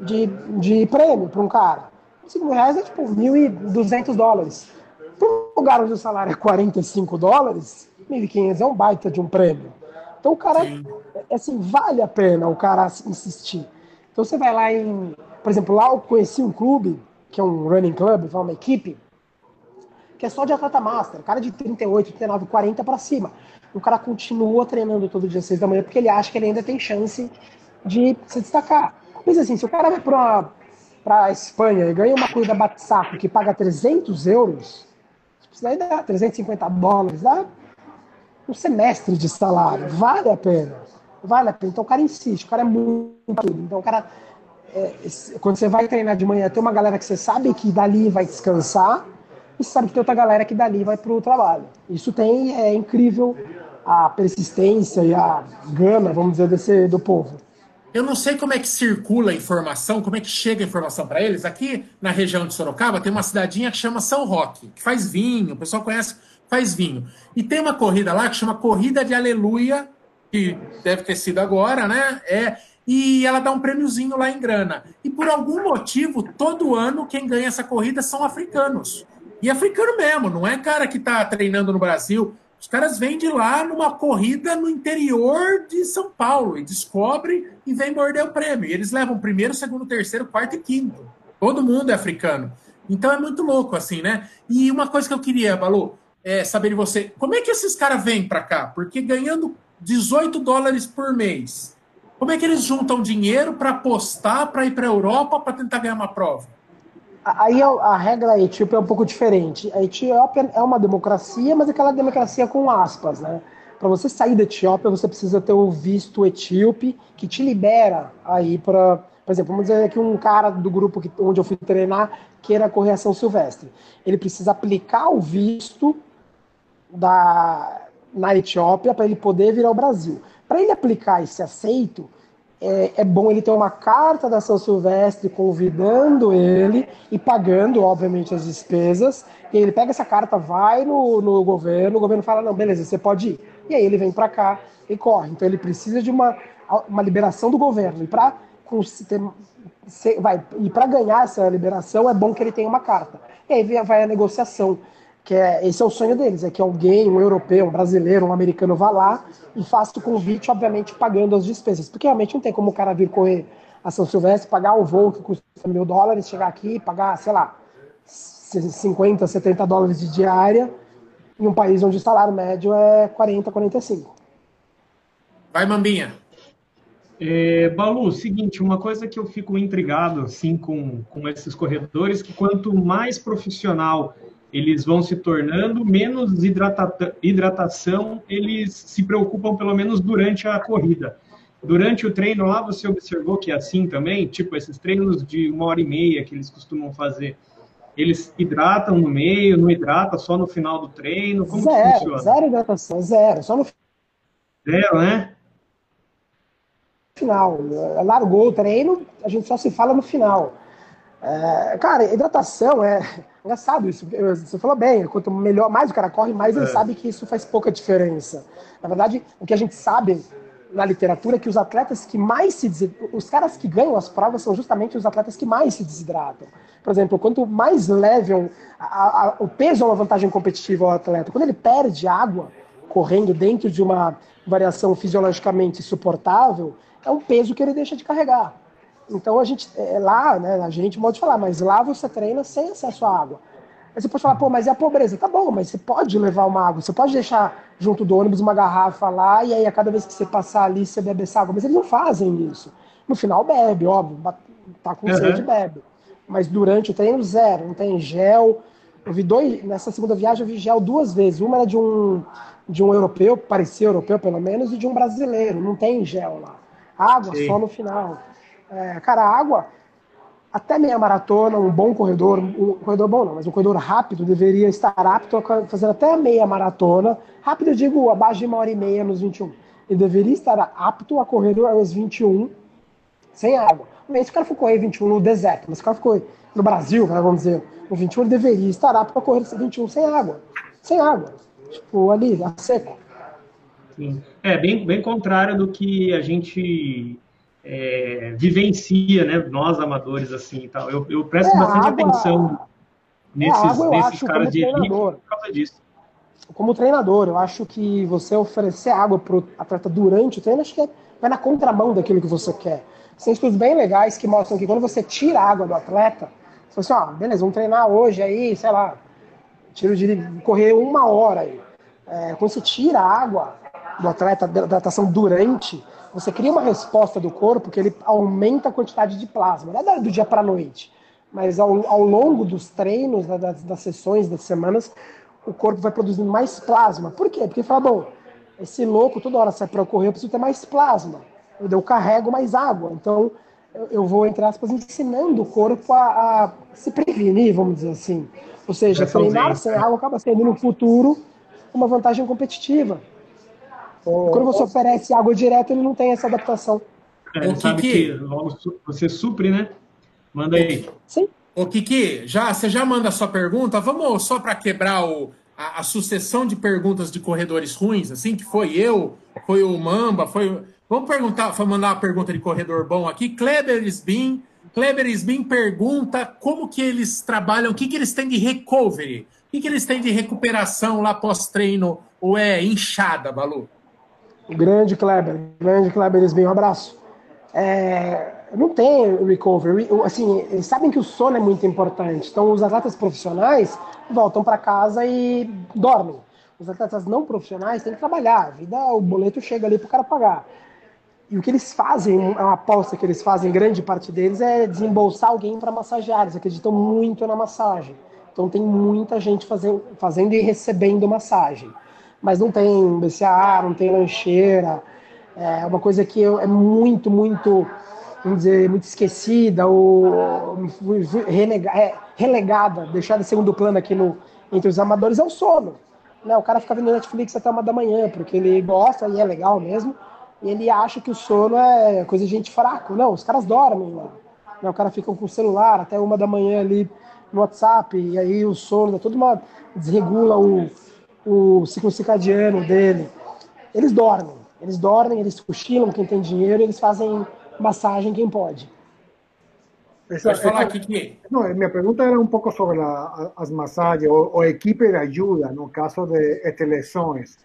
de, de prêmio para um cara. 5 mil reais é tipo 1.200 dólares. Para um lugar onde o salário é 45 dólares, 1.500 é um baita de um prêmio. Então o cara, Sim. assim, vale a pena o cara insistir. Então você vai lá em, por exemplo, lá eu conheci um clube, que é um running club, uma equipe, que é só de atleta master, cara de 38, 39, 40 para cima. O cara continua treinando todo dia às 6 da manhã porque ele acha que ele ainda tem chance de se destacar. Mas assim, se o cara vai para para Espanha e ganha uma corrida bate-saco que paga 300 euros, isso daí dá 350 dólares, dá um semestre de salário. Vale a pena. Vale a pena. Então o cara insiste, o cara é muito. Então o cara. É, quando você vai treinar de manhã, tem uma galera que você sabe que dali vai descansar, e sabe que tem outra galera que dali vai para o trabalho. Isso tem, é incrível a persistência e a gana, vamos dizer, desse, do povo. Eu não sei como é que circula a informação, como é que chega a informação para eles. Aqui na região de Sorocaba tem uma cidadinha que chama São Roque, que faz vinho, o pessoal conhece, faz vinho. E tem uma corrida lá que chama Corrida de Aleluia, que deve ter sido agora, né? É, e ela dá um prêmiozinho lá em grana. E por algum motivo, todo ano, quem ganha essa corrida são africanos. E africano mesmo, não é cara que está treinando no Brasil. Os caras vêm de lá numa corrida no interior de São Paulo e descobrem e vêm morder o prêmio. E eles levam primeiro, segundo, terceiro, quarto e quinto. Todo mundo é africano. Então é muito louco, assim, né? E uma coisa que eu queria, Balu, é saber de você, como é que esses caras vêm para cá? Porque ganhando 18 dólares por mês, como é que eles juntam dinheiro para apostar, para ir para a Europa, para tentar ganhar uma prova? Aí a regra da Etiópia é um pouco diferente. A Etiópia é uma democracia, mas é aquela democracia com aspas, né? Para você sair da Etiópia, você precisa ter o visto etíope que te libera aí para, por exemplo, vamos dizer que um cara do grupo que, onde eu fui treinar queira correr a São Silvestre. Ele precisa aplicar o visto da, na Etiópia para ele poder vir ao Brasil. Para ele aplicar esse aceito, é, é, bom ele ter uma carta da São Silvestre convidando ele e pagando, obviamente, as despesas. E ele pega essa carta, vai no, no governo, o governo fala: não, beleza, você pode ir. E aí ele vem para cá e corre. Então ele precisa de uma, uma liberação do governo. E para vai, e para ganhar essa liberação é bom que ele tenha uma carta. E aí vai a negociação que é, esse é o sonho deles, é que alguém, um europeu, um brasileiro, um americano vá lá e faça o convite, obviamente, pagando as despesas. Porque realmente não tem como o cara vir correr a São Silvestre, pagar o voo que custa mil dólares, chegar aqui e pagar, sei lá, 50, 70 dólares de diária em um país onde o salário médio é 40, 45. Vai, Mambinha. É, Balu, seguinte, uma coisa que eu fico intrigado assim com, com esses corredores, que quanto mais profissional eles vão se tornando, menos hidrata hidratação eles se preocupam, pelo menos durante a corrida. Durante o treino lá, você observou que é assim também? Tipo, esses treinos de uma hora e meia que eles costumam fazer, eles hidratam no meio, não hidrata só no final do treino? Como zero, funciona? Zero hidratação, zero. Só no Zero, né? Final. Largou o treino, a gente só se fala no final. É, cara, hidratação é engraçado isso. Você falou bem, quanto melhor, mais o cara corre, mais ele é. sabe que isso faz pouca diferença. Na verdade, o que a gente sabe na literatura é que os atletas que mais se desidratam, os caras que ganham as provas são justamente os atletas que mais se desidratam. Por exemplo, quanto mais leve um, o peso é uma vantagem competitiva ao atleta. Quando ele perde água correndo dentro de uma variação fisiologicamente suportável, é um peso que ele deixa de carregar. Então a gente, é, lá, né, a gente pode falar, mas lá você treina sem acesso à água. Aí você pode falar, pô, mas é a pobreza? Tá bom, mas você pode levar uma água, você pode deixar junto do ônibus uma garrafa lá, e aí a cada vez que você passar ali, você bebe essa água. Mas eles não fazem isso. No final bebe, óbvio, tá com uhum. sede, bebe. Mas durante o treino, zero, não tem gel. Eu vi dois, nessa segunda viagem eu vi gel duas vezes. Uma era de um, de um europeu, parecia europeu pelo menos, e de um brasileiro. Não tem gel lá. Água Sim. só no final. É, cara, a água, até meia maratona, um bom corredor, um corredor bom não, mas um corredor rápido deveria estar apto a fazer até a meia maratona. Rápido, eu digo abaixo de uma hora e meia nos 21. Ele deveria estar apto a correr aos 21 sem água. Se o cara for correr 21 no deserto, mas se o cara for no Brasil, né, vamos dizer, no 21 ele deveria estar apto a correr 21 sem água. Sem água. Tipo, ali, a seco. Sim. É, bem, bem contrário do que a gente é, vivencia, né? Nós amadores assim, tal. Eu, eu presto é, bastante água, atenção nesses, água, nesses caras de elite por causa disso. Como treinador, eu acho que você oferecer água para o atleta durante o treino, acho que é, vai na contramão daquilo que você quer. Tem estudos bem legais que mostram que quando você tira a água do atleta, você fala assim, ó, beleza, vamos treinar hoje aí, sei lá, tiro de correr uma hora aí. É, quando você tira a água do atleta, da hidratação durante, você cria uma resposta do corpo que ele aumenta a quantidade de plasma, não é do dia para a noite, mas ao, ao longo dos treinos, das, das sessões, das semanas, o corpo vai produzindo mais plasma. Por quê? Porque fala, bom, esse louco toda hora sai para correr, eu preciso ter mais plasma. Eu carrego mais água. Então, eu vou, entre aspas, ensinando o corpo a, a se prevenir, vamos dizer assim. Ou seja, treinar sem água acaba sendo no futuro uma vantagem competitiva. Quando você oferece água direto, ele não tem essa adaptação. É, o sabe que, logo você supre, né? Manda aí. Sim. Ô, Kiki, já, você já manda a sua pergunta? Vamos só para quebrar o, a, a, sucessão de perguntas de corredores ruins, assim, que foi eu, foi o Mamba, foi. Vamos perguntar, vamos mandar uma pergunta de corredor bom aqui. Kleber Sbin. Kleber Sbin pergunta como que eles trabalham, o que, que eles têm de recovery, o que, que eles têm de recuperação lá pós-treino, ou é inchada, Balu? Grande Kleber, grande Kleber Sbin, um abraço. É, não tem recovery. Assim, eles sabem que o sono é muito importante. Então, os atletas profissionais voltam para casa e dormem. Os atletas não profissionais têm que trabalhar. A vida, o boleto chega ali para o cara pagar. E o que eles fazem, a aposta que eles fazem, grande parte deles, é desembolsar alguém para massagear. Eles acreditam muito na massagem. Então, tem muita gente fazendo, fazendo e recebendo massagem. Mas não tem BCA, não tem lancheira. É uma coisa que é muito, muito vamos dizer, muito esquecida ou é, relegada, deixada em segundo plano aqui no, entre os amadores é o sono. Né? O cara fica vendo Netflix até uma da manhã, porque ele gosta e é legal mesmo, e ele acha que o sono é coisa de gente fraco. Não, os caras dormem. Né? O cara fica com o celular até uma da manhã ali no WhatsApp, e aí o sono toda uma. desregula o, o ciclo circadiano dele. Eles dormem, eles dormem, eles cochilam, quem tem dinheiro, eles fazem massagem quem pode. Esa, falar aqui que... Não, minha pergunta era um pouco sobre a, as massagens, o, o, equipe de ajuda no caso de este, lesões.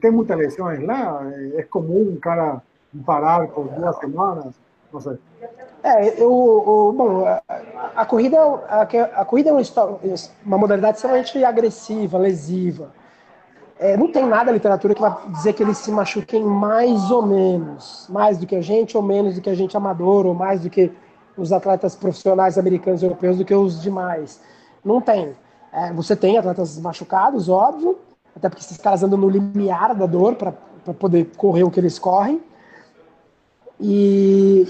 Tem muitas lesões lá? É comum um cara parar por duas semanas? Não sei. É, eu, bom, a, a corrida, a, a, corrida é uma, uma modalidade extremamente agressiva, lesiva. É, não tem nada na literatura que vai dizer que eles se machuquem mais ou menos, mais do que a gente, ou menos do que a gente amador, ou mais do que os atletas profissionais americanos e europeus do que os demais. Não tem. É, você tem atletas machucados, óbvio, até porque esses caras andam no limiar da dor para poder correr o que eles correm. E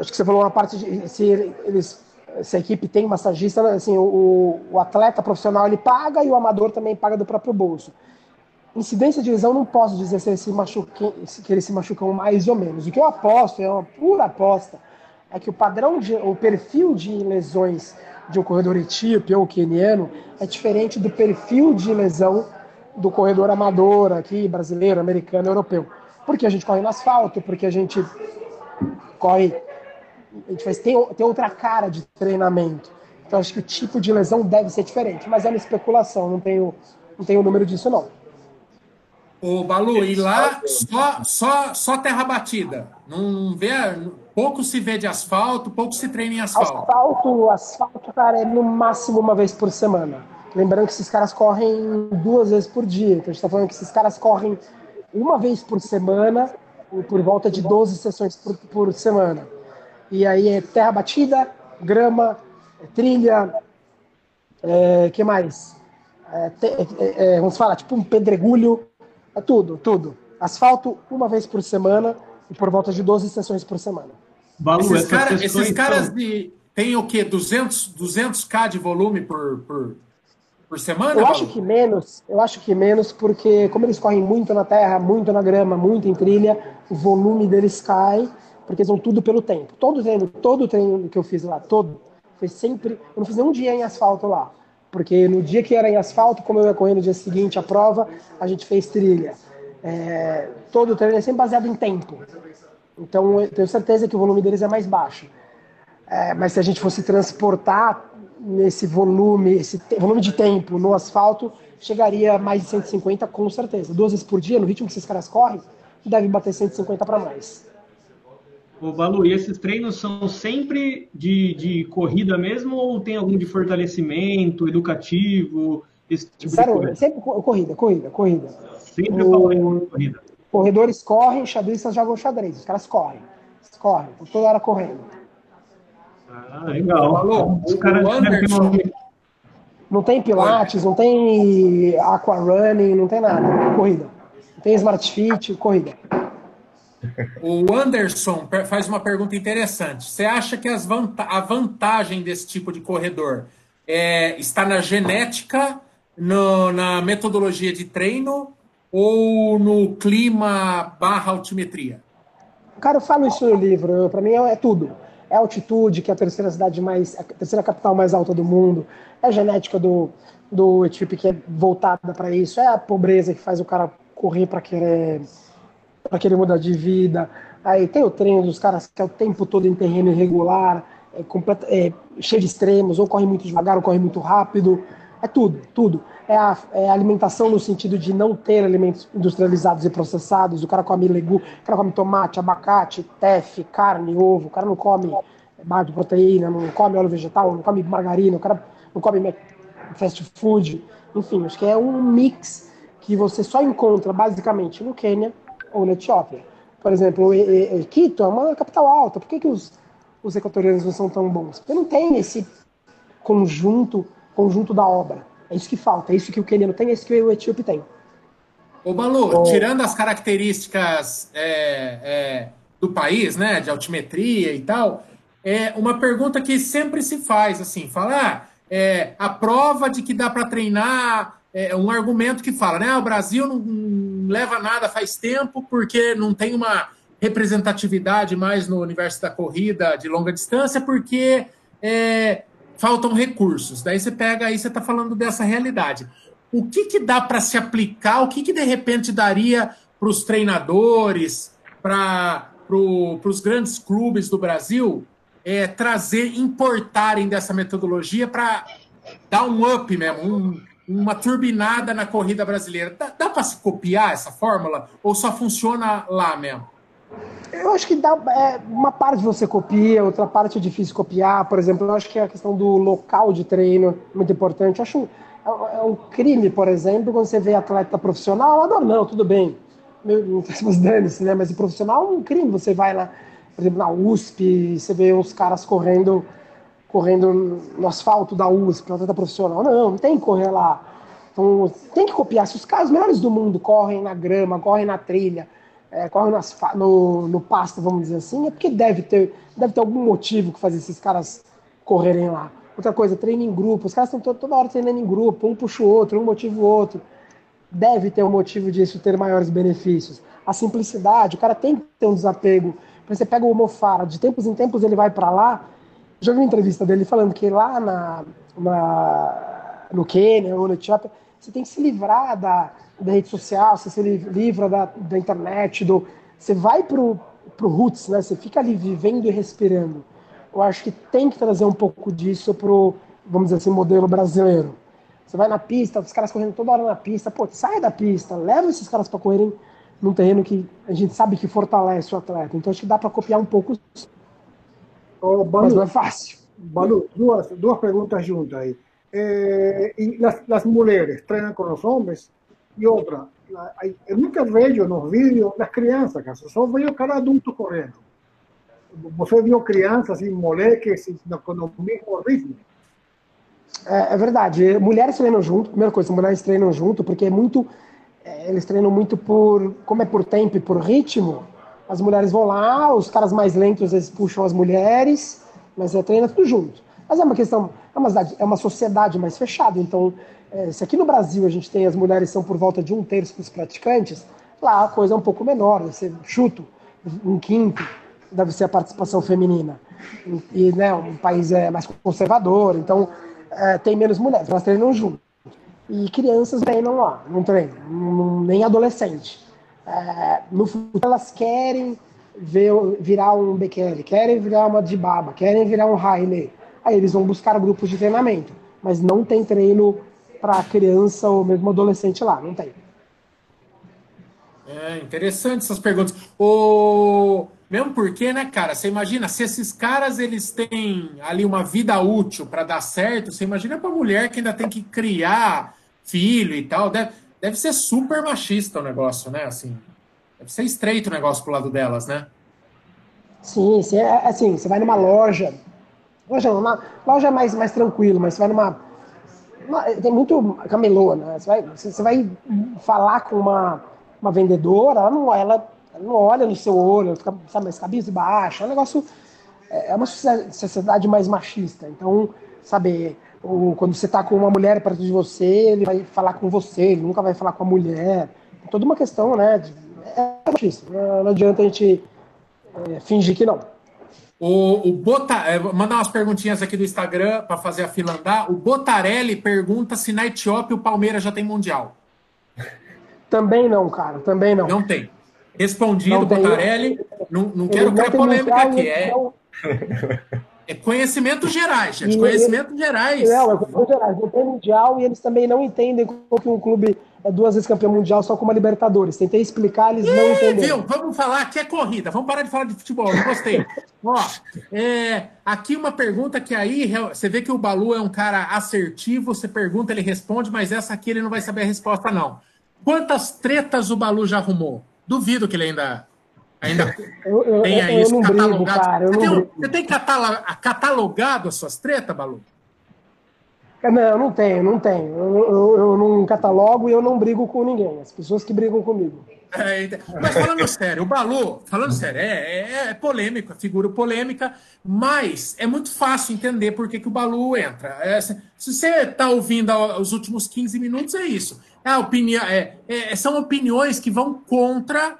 acho que você falou uma parte de se eles se a equipe tem massagista, assim, o, o, atleta profissional ele paga e o amador também paga do próprio bolso. Incidência de lesão, não posso dizer se eles se, que se machucam mais ou menos. O que eu aposto, é uma pura aposta, é que o padrão, de, o perfil de lesões de um corredor etíope ou queniano é diferente do perfil de lesão do corredor amador aqui, brasileiro, americano, europeu. Porque a gente corre no asfalto, porque a gente corre a gente faz, tem, tem outra cara de treinamento. Então acho que o tipo de lesão deve ser diferente, mas é uma especulação, não tenho, não tenho o número disso não. O Balu, e lá só, só, só terra batida. Não vê, pouco se vê de asfalto, pouco se treina em asfalto. Asfalto, asfalto, cara, é no máximo uma vez por semana. Lembrando que esses caras correm duas vezes por dia. Então a gente está falando que esses caras correm uma vez por semana, por volta de 12 sessões por, por semana. E aí é terra batida, grama, é trilha, é, que mais? É, te, é, é vamos falar, tipo um pedregulho, é tudo, tudo. Asfalto uma vez por semana e por volta de 12 sessões por semana. Balu, esses, cara, esses caras de, têm o quê? 200, 200k de volume por, por, por semana? Eu Balu? acho que menos, eu acho que menos, porque como eles correm muito na terra, muito na grama, muito em trilha, o volume deles cai porque eles vão tudo pelo tempo. Todo treino, todo treino que eu fiz lá, todo, foi sempre. Eu não fiz nenhum dia em asfalto lá. Porque no dia que era em asfalto, como eu ia correr no dia seguinte a prova, a gente fez trilha. É, todo treino é sempre baseado em tempo. Então eu tenho certeza que o volume deles é mais baixo. É, mas se a gente fosse transportar nesse volume, esse volume de tempo no asfalto, chegaria a mais de 150 com certeza. Duas vezes por dia, no ritmo que esses caras correm, deve bater 150 para mais. Ô, Balu, e esses treinos são sempre de, de corrida mesmo ou tem algum de fortalecimento, educativo, esse tipo Sério, de coisa? Sempre corrida, corrida, corrida. Sempre o... corrida. Corredores correm, xadristas jogam xadrez. Os caras correm. Eles correm, toda hora correndo. Ah, legal. Balu, os caras Não tem pilates, não tem aqua running, não tem nada. Corrida. Não tem smart fit, corrida. O Anderson faz uma pergunta interessante. Você acha que vanta a vantagem desse tipo de corredor é, está na genética, no, na metodologia de treino ou no clima barra altimetria? Cara, eu falo isso no livro. Para mim é, é tudo. É altitude, que é a terceira cidade mais, a terceira capital mais alta do mundo. É a genética do, do Etíope que é voltada para isso. É a pobreza que faz o cara correr para querer para querer mudar de vida. Aí tem o treino dos caras que é o tempo todo em terreno irregular, é, completo, é cheio de extremos, ou corre muito devagar, ou corre muito rápido. É tudo, tudo. É a, é a, alimentação no sentido de não ter alimentos industrializados e processados. O cara come legume, o cara come tomate, abacate, tefe, carne, ovo. O cara não come barra de proteína, não come óleo vegetal, não come margarina, o cara não come fast food. Enfim, acho que é um mix que você só encontra basicamente no Quênia ou na Etiópia. Por exemplo, Quito é uma capital alta. Por que, que os, os equatorianos não são tão bons? Porque não tem esse conjunto conjunto da obra. É isso que falta, é isso que o queniano tem, é isso que o etíope tem. Ô, Balu, tirando as características é, é, do país, né, de altimetria e tal, é uma pergunta que sempre se faz, assim, falar ah, é, a prova de que dá para treinar, é um argumento que fala, né, ah, o Brasil não, não leva nada faz tempo porque não tem uma representatividade mais no universo da corrida de longa distância, porque é, faltam recursos. Daí você pega aí, você está falando dessa realidade. O que, que dá para se aplicar? O que, que de repente daria para os treinadores, para pro, os grandes clubes do Brasil é, trazer, importarem dessa metodologia para dar um up mesmo, um, uma turbinada na corrida brasileira. Dá, dá para se copiar essa fórmula ou só funciona lá mesmo? Eu acho que dá, é, uma parte você copia, outra parte é difícil copiar. Por exemplo, eu acho que a questão do local de treino é muito importante. Eu acho é, é um crime, por exemplo, quando você vê atleta profissional, adoro, não, tudo bem. Não faz dane-se, né? Mas profissional é um crime. Você vai lá, por exemplo, na USP, você vê uns caras correndo correndo no asfalto da USP, um atleta profissional. Não, não tem que correr lá. Então, tem que copiar. Se os caras melhores do mundo correm na grama, correm na trilha, é, corre no, no pasto, vamos dizer assim, é porque deve ter, deve ter algum motivo que faz esses caras correrem lá. Outra coisa, treino em grupo. Os caras estão toda hora treinando em grupo, um puxa o outro, um motiva o outro. Deve ter um motivo disso ter maiores benefícios. A simplicidade, o cara tem que ter um desapego. Você pega o Mofara, de tempos em tempos ele vai para lá. Já vi uma entrevista dele falando que lá na, na, no Quênia ou no Etiópia, você tem que se livrar da, da rede social, você se livra da, da internet, do, você vai pro, pro roots, né? Você fica ali vivendo e respirando. Eu acho que tem que trazer um pouco disso pro, vamos dizer assim, modelo brasileiro. Você vai na pista, os caras correndo toda hora na pista, pô, sai da pista, leva esses caras para correrem num terreno que a gente sabe que fortalece o atleta. Então acho que dá para copiar um pouco. Oh, Banu, Mas não é fácil. Banu, duas, duas perguntas juntas aí. Eh, las, las mulheres treinam com os homens e outra, eu nunca vejo nos vídeos das crianças, cara. só vejo cara adulto correndo. Você viu crianças, assim, moleques, com o mesmo ritmo? É, é, verdade. Mulheres treinam junto, primeira coisa, mulheres treinam junto, porque é muito. É, eles treinam muito por. Como é por tempo e por ritmo, as mulheres vão lá, os caras mais lentos eles puxam as mulheres, mas é, treina tudo junto. Mas é uma questão. É uma, é uma sociedade mais fechada, então é, se aqui no Brasil a gente tem as mulheres são por volta de um terço dos praticantes, lá a coisa é um pouco menor, deve ser chuto, um quinto deve ser a participação feminina. E, né, um país é mais conservador, então é, tem menos mulheres, elas treinam junto. E crianças treinam lá, não treinam, nem adolescente. É, no futuro elas querem ver, virar um Bekele, querem virar uma Dibaba, querem virar um Haile. Aí eles vão buscar grupos de treinamento, mas não tem treino para criança ou mesmo adolescente lá, não tem. É interessante essas perguntas. O... Mesmo porque, né, cara, você imagina, se esses caras eles têm ali uma vida útil para dar certo, você imagina para mulher que ainda tem que criar filho e tal, deve, deve ser super machista o negócio, né? Assim, deve ser estreito o negócio pro lado delas, né? Sim, sim é, assim, você vai numa loja, loja, uma loja mais, mais tranquilo, mas você vai numa tem muito camelô, né? Você vai, você vai falar com uma, uma vendedora, ela, não, ela, não olha no seu olho, fica sabe, mais cabeça baixa. É um negócio. É, é uma sociedade mais machista. Então, sabe, o, quando você tá com uma mulher perto de você, ele vai falar com você, ele nunca vai falar com a mulher. É toda uma questão, né? De, é machista. Não adianta a gente é, fingir que não. O, o Bota, é, mandar umas perguntinhas aqui do Instagram para fazer a fila andar. O Botarelli pergunta se na Etiópia o Palmeiras já tem Mundial. Também não, cara, também não. Não tem. Respondido, não Botarelli. Não, não quero criar polêmica aqui. É, é conhecimento gerais, gente. Conhecimento gerais. Não, é conhecimento gerais. Não tem mundial e eles também não entendem que um clube é duas vezes campeão mundial só com uma Libertadores. Tentei explicar, eles não entenderam. Viu? Vamos falar que é corrida. Vamos parar de falar de futebol. Não gostei. Ó, é, aqui uma pergunta que aí você vê que o Balu é um cara assertivo. Você pergunta, ele responde, mas essa aqui ele não vai saber a resposta, não. Quantas tretas o Balu já arrumou? Duvido que ele ainda ainda eu, eu, tem aí eu, eu não brigo, cara. Eu você, tem, você tem catalogado as suas tretas, Balu? Não, não tenho, não tenho. Eu, eu, eu, não catalogo e eu não brigo com ninguém. As pessoas que brigam comigo. É, mas falando sério, o Balu, falando sério, é, é, é, polêmico, é figura polêmica, mas é muito fácil entender por que, que o Balu entra. É, se, se, você está ouvindo os últimos 15 minutos, é isso. É opinião, é, é, são opiniões que vão contra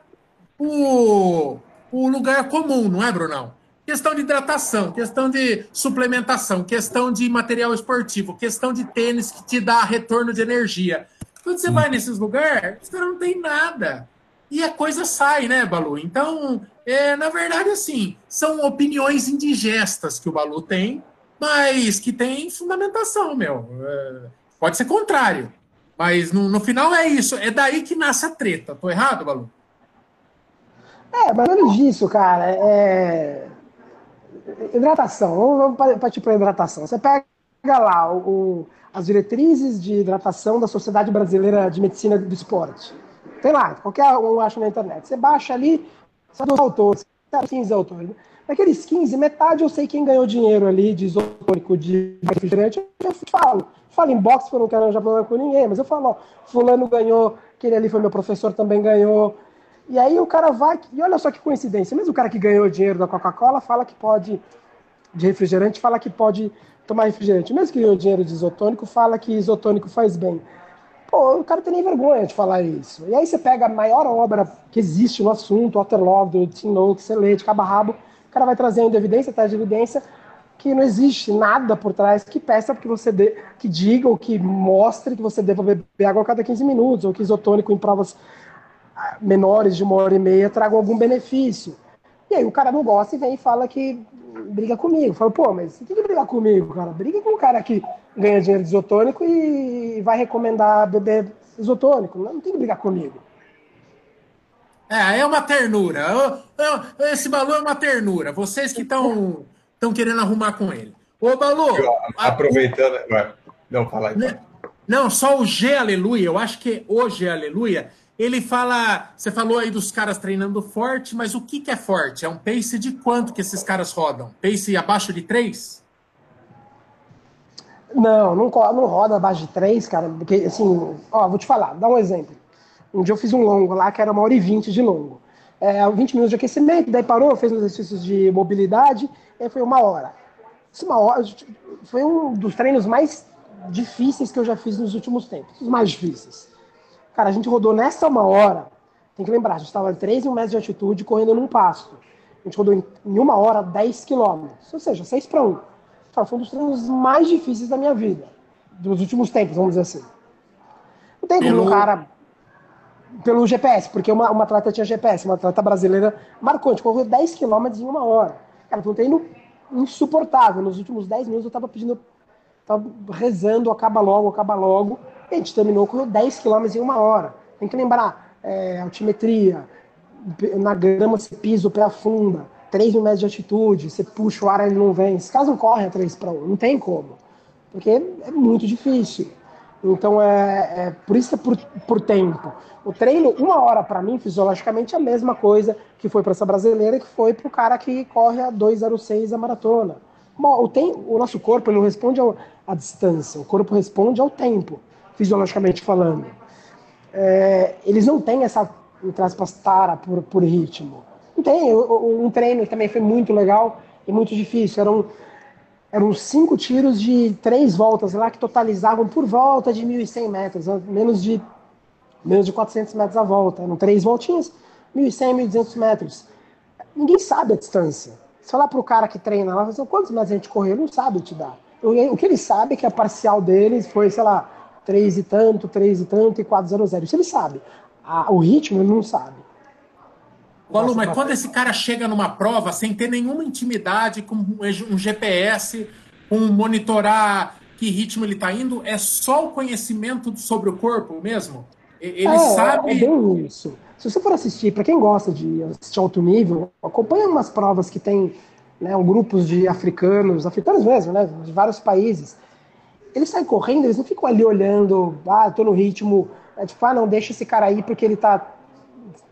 o, o lugar comum, não é, Brunão? Questão de hidratação, questão de suplementação, questão de material esportivo, questão de tênis que te dá retorno de energia. Quando você vai nesses lugares, você não tem nada. E a coisa sai, né, Balu? Então, é, na verdade, assim, são opiniões indigestas que o Balu tem, mas que tem fundamentação, meu. É, pode ser contrário. Mas no, no final é isso. É daí que nasce a treta. Tô errado, Balu? É, mas menos disso, cara. É hidratação, vamos partir para hidratação. Você pega lá o, as diretrizes de hidratação da Sociedade Brasileira de Medicina do Esporte. Tem lá, qualquer um acha na internet. Você baixa ali, sabe os autores, 15 autores. Daqueles 15, metade eu sei quem ganhou dinheiro ali de isotônico, de refrigerante, eu falo. Falo em boxe, porque eu não quero já problema com ninguém, mas eu falo, ó, fulano ganhou, aquele ali foi meu professor, também ganhou, e aí o cara vai, e olha só que coincidência, mesmo o cara que ganhou dinheiro da Coca-Cola fala que pode, de refrigerante, fala que pode tomar refrigerante. Mesmo que ganhou dinheiro de isotônico, fala que isotônico faz bem. Pô, o cara tem nem vergonha de falar isso. E aí você pega a maior obra que existe no assunto, Waterloo, do Tim Noakes, você lê de cabo a rabo, o cara vai trazendo evidência atrás de evidência que não existe nada por trás que peça que você dê, que diga ou que mostre que você deva beber água a cada 15 minutos, ou que isotônico em provas menores de uma hora e meia tragam algum benefício. E aí o cara não gosta e vem e fala que briga comigo. Fala, pô, mas você tem que brigar comigo, cara. Briga com o cara que ganha dinheiro de isotônico e vai recomendar beber isotônico. Não tem que brigar comigo. É, é uma ternura. Esse Balu é uma ternura. Vocês que estão estão querendo arrumar com ele. Ô, Balu. Aproveitando. A... Não, fala aí. Não, só o G Aleluia. Eu acho que o G Aleluia ele fala, você falou aí dos caras treinando forte, mas o que, que é forte? É um pace de quanto que esses caras rodam? Pace abaixo de 3? Não, não, não roda abaixo de 3, cara, porque assim, ó, vou te falar, dá um exemplo. Um dia eu fiz um longo lá, que era uma hora e vinte de longo. É, 20 minutos de aquecimento, daí parou, fez uns exercícios de mobilidade, e aí foi uma hora. Isso uma hora foi um dos treinos mais difíceis que eu já fiz nos últimos tempos, os mais difíceis. Cara, a gente rodou nessa uma hora. Tem que lembrar, a gente estava a 3 mil metros de altitude correndo num pasto. A gente rodou em, em uma hora 10 quilômetros. Ou seja, 6 para 1. Foi um dos treinos mais difíceis da minha vida. Dos últimos tempos, vamos dizer assim. Não tem como um cara. Pelo GPS, porque uma, uma atleta tinha GPS, uma atleta brasileira marcou, a gente correu 10 quilômetros em uma hora. Cara, foi um treino insuportável. Nos últimos 10 minutos eu tava pedindo, tava rezando, acaba logo, acaba logo. A gente terminou com 10 km em uma hora. Tem que lembrar, é, altimetria, na grama você pisa, o pé afunda, 3 mil metros de altitude, você puxa o ar, ele não vem. Esse caso não corre a 3 para 1, não tem como. Porque é muito difícil. Então é, é por isso que é por, por tempo. O treino, uma hora para mim, fisiologicamente, é a mesma coisa que foi para essa brasileira que foi para o cara que corre a 2,06 a maratona. Bom, o, tem, o nosso corpo não responde à distância, o corpo responde ao tempo fisiologicamente falando. É, eles não têm essa entre aspas, tara por, por ritmo. Não tem. Um treino que também foi muito legal e muito difícil. Eram, eram cinco tiros de três voltas lá que totalizavam por volta de 1.100 metros, menos de, menos de 400 metros a volta. Eram três voltinhas, 1.100, 1.200 metros. Ninguém sabe a distância. Se falar para o cara que treina lá, assim, quantos metros a gente correu, não sabe te dar. O que ele sabe é que a parcial deles foi, sei lá, 3 e tanto, 3 e tanto e 400. Isso ele sabe. o ritmo ele não sabe. Paulo, mas quando esse cara chega numa prova sem ter nenhuma intimidade com um GPS, com monitorar que ritmo ele está indo, é só o conhecimento sobre o corpo mesmo? Ele é, sabe. É bem isso. Se você for assistir, para quem gosta de assistir alto nível, acompanha umas provas que tem né, um grupos de africanos, africanos mesmo, né, de vários países. Eles saem correndo, eles não ficam ali olhando, ah, tô no ritmo, é tipo, ah, não, deixa esse cara aí porque ele tá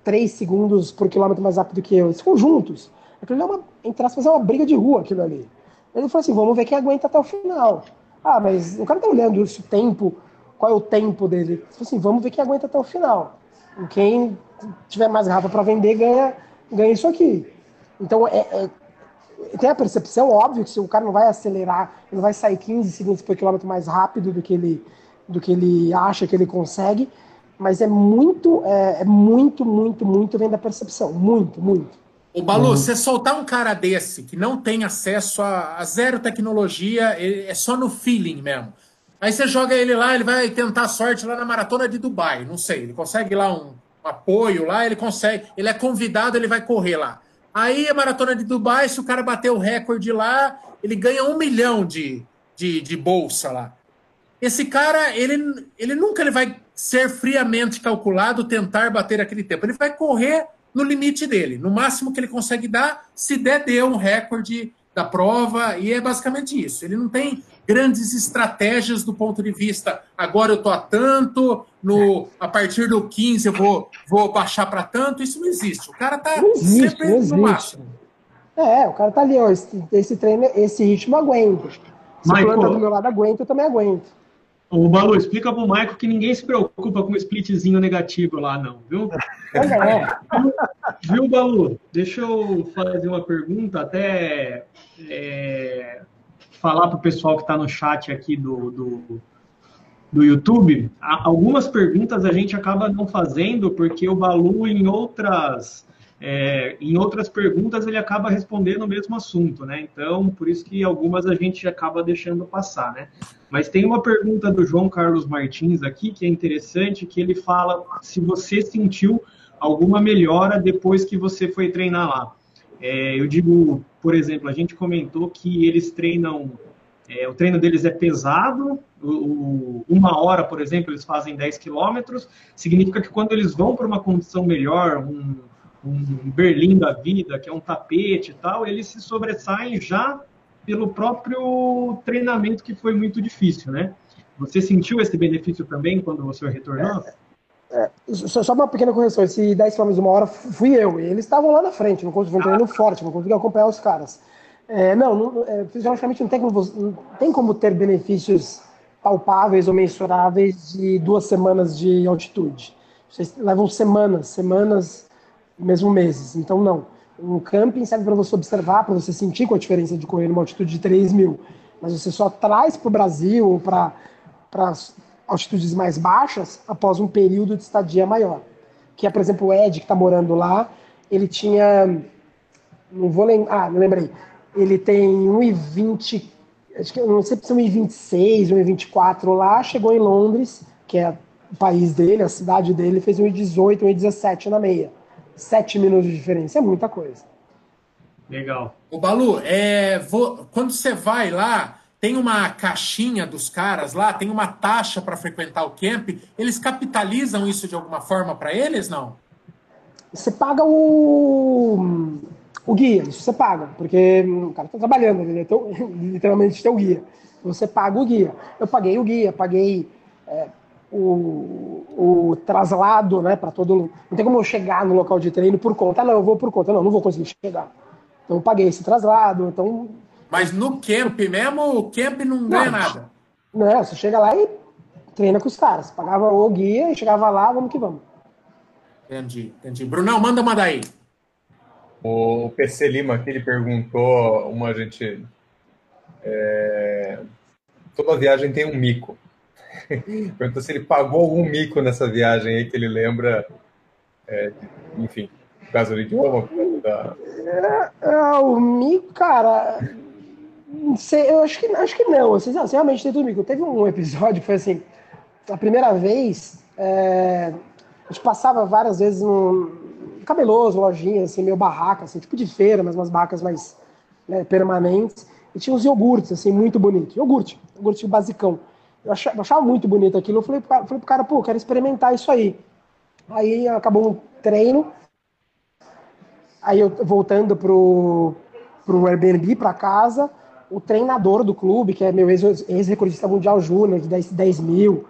3 segundos por quilômetro mais rápido que eu. Eles ficam juntos. Aquilo é uma, entre aspas, é uma briga de rua, aquilo ali. Ele falou assim, vamos ver quem aguenta até o final. Ah, mas o cara tá olhando esse tempo, qual é o tempo dele? Ele falou assim, vamos ver quem aguenta até o final. Quem tiver mais garrafa para vender ganha, ganha isso aqui. Então, é, é, tem a percepção, óbvio, que se o cara não vai acelerar, ele não vai sair 15 segundos por quilômetro mais rápido do que ele, do que ele acha que ele consegue, mas é muito, é, é muito, muito, muito vem da percepção. Muito, muito. O Balu, uhum. você soltar um cara desse que não tem acesso a, a zero tecnologia, é só no feeling mesmo. Aí você joga ele lá, ele vai tentar sorte lá na maratona de Dubai. Não sei, ele consegue lá um, um apoio lá, ele consegue, ele é convidado, ele vai correr lá. Aí a maratona de Dubai, se o cara bater o recorde lá, ele ganha um milhão de, de, de bolsa lá. Esse cara, ele, ele nunca ele vai ser friamente calculado, tentar bater aquele tempo. Ele vai correr no limite dele, no máximo que ele consegue dar, se der, deu um recorde da prova, e é basicamente isso. Ele não tem grandes estratégias do ponto de vista agora eu tô a tanto, no a partir do 15 eu vou, vou baixar para tanto, isso não existe. O cara tá existe, sempre não existe. no máximo. É, o cara tá ali, ó, esse, esse treino, esse ritmo aguenta. Se o planta do meu lado aguenta, eu também aguento. O Balu, explica pro Michael que ninguém se preocupa com o splitzinho negativo lá, não, viu? É. viu, Balu? Deixa eu fazer uma pergunta, até é, falar para o pessoal que está no chat aqui do, do, do YouTube. Algumas perguntas a gente acaba não fazendo, porque o Balu, em outras é, em outras perguntas ele acaba respondendo o mesmo assunto, né? Então, por isso que algumas a gente acaba deixando passar, né? Mas tem uma pergunta do João Carlos Martins aqui que é interessante, que ele fala se você sentiu alguma melhora depois que você foi treinar lá. É, eu digo, por exemplo, a gente comentou que eles treinam, é, o treino deles é pesado, o, o, uma hora, por exemplo, eles fazem 10 quilômetros, significa que quando eles vão para uma condição melhor, um um Berlim da vida, que é um tapete e tal, eles se sobressaem já pelo próprio treinamento que foi muito difícil, né? Você sentiu esse benefício também quando você retornou? É, é, só uma pequena correção, esse 10 km uma hora fui eu, e eles estavam lá na frente, não conseguiam ah. treinando forte, não conseguiam acompanhar os caras. É, não, não é, fisiologicamente não tem, como, não tem como ter benefícios palpáveis ou mensuráveis de duas semanas de altitude. Vocês levam semanas, semanas mesmo meses. Então, não. Um camping serve para você observar, para você sentir com a diferença de correr numa altitude de 3 mil. Mas você só traz para o Brasil ou para altitudes mais baixas após um período de estadia maior. Que é, por exemplo, o Ed, que está morando lá, ele tinha. Não vou lembrar. Ah, me lembrei. Ele tem 1,20. Acho que não sei se é 1,26, 1,24 lá. Chegou em Londres, que é o país dele, a cidade dele, fez 1,18, 1,17 na meia sete minutos de diferença. É muita coisa. Legal. O Balu, é, vou, quando você vai lá, tem uma caixinha dos caras lá, tem uma taxa para frequentar o camp. Eles capitalizam isso de alguma forma para eles, não? Você paga o, o guia, isso você paga, porque o cara está trabalhando, ele é teu, literalmente teu guia. Você paga o guia. Eu paguei o guia, paguei é, o, o traslado, né, para todo. Não tem como eu chegar no local de treino por conta. Não, eu vou por conta. Não, não vou conseguir chegar. Então eu paguei esse traslado. Então. Mas no camp mesmo, o camp não ganha não, nada. Não, você chega lá e treina com os caras. Pagava o guia e chegava lá, vamos que vamos. Entendi, entendi. Brunão, manda uma daí. O PC Lima aqui, ele perguntou, uma gente... É, toda viagem tem um mico. Perguntou se ele pagou algum mico nessa viagem aí que ele lembra, é, enfim, causa do idioma. Da... É, é, o mico, cara, sei, eu acho que, acho que não. Não, realmente tem tudo mico. Teve um episódio que foi assim, a primeira vez, é, a gente passava várias vezes num cabeloso, lojinha, assim, meio barraca, assim, tipo de feira, mas umas barracas mais né, permanentes. E tinha uns iogurtes, assim, muito bonitos. Iogurte, iogurte basicão. Eu achava, eu achava, muito bonito aquilo. Eu falei, falei pro cara, pô, quero experimentar isso aí. Aí acabou um treino. Aí eu voltando pro, pro Airbnb, para casa, o treinador do clube, que é meu ex-recordista mundial júnior, de 10, 10 mil,